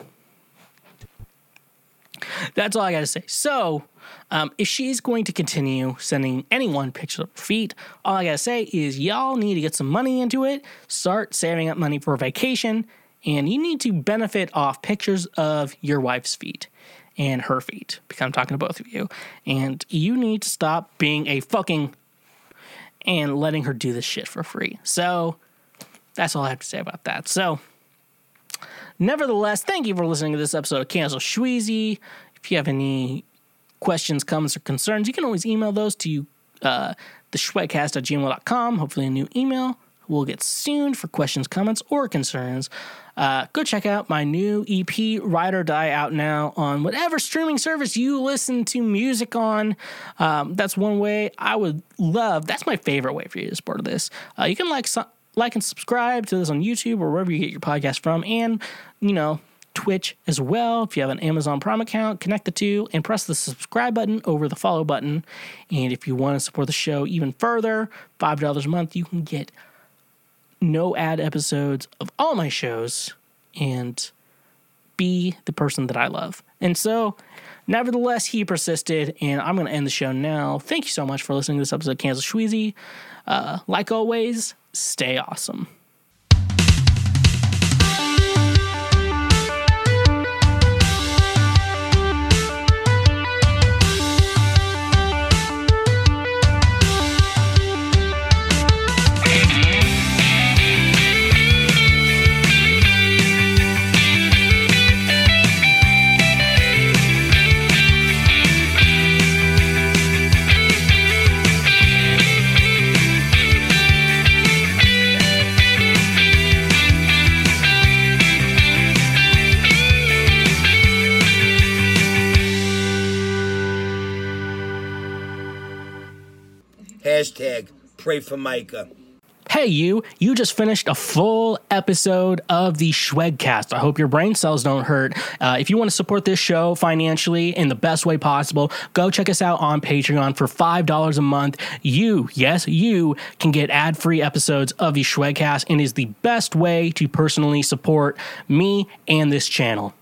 that's all I got to say. So, um, if she's going to continue sending anyone pictures of her feet, all I got to say is y'all need to get some money into it, start saving up money for a vacation, and you need to benefit off pictures of your wife's feet and her feet, because I'm talking to both of you. And you need to stop being a fucking and letting her do this shit for free. So, that's all I have to say about that. So, Nevertheless, thank you for listening to this episode of Cancel Shweezy. If you have any questions, comments, or concerns, you can always email those to uh, the schwegcast gmail.com. Hopefully, a new email will get soon for questions, comments, or concerns. Uh, go check out my new EP, Ride or Die, out now on whatever streaming service you listen to music on. Um, that's one way I would love. That's my favorite way for you to support this. Uh, you can like like and subscribe to this on YouTube or wherever you get your podcast from, and you know Twitch as well. If you have an Amazon Prime account, connect the two and press the subscribe button over the follow button. And if you want to support the show even further, five dollars a month, you can get no ad episodes of all my shows and be the person that I love. And so, nevertheless, he persisted, and I'm going to end the show now. Thank you so much for listening to this episode of Kansas. Uh, like always, stay awesome. Hashtag pray for Micah. Hey, you, you just finished a full episode of the Schwegcast. I hope your brain cells don't hurt. Uh, if you want to support this show financially in the best way possible, go check us out on Patreon for $5 a month. You, yes, you can get ad free episodes of the Schwegcast and is the best way to personally support me and this channel.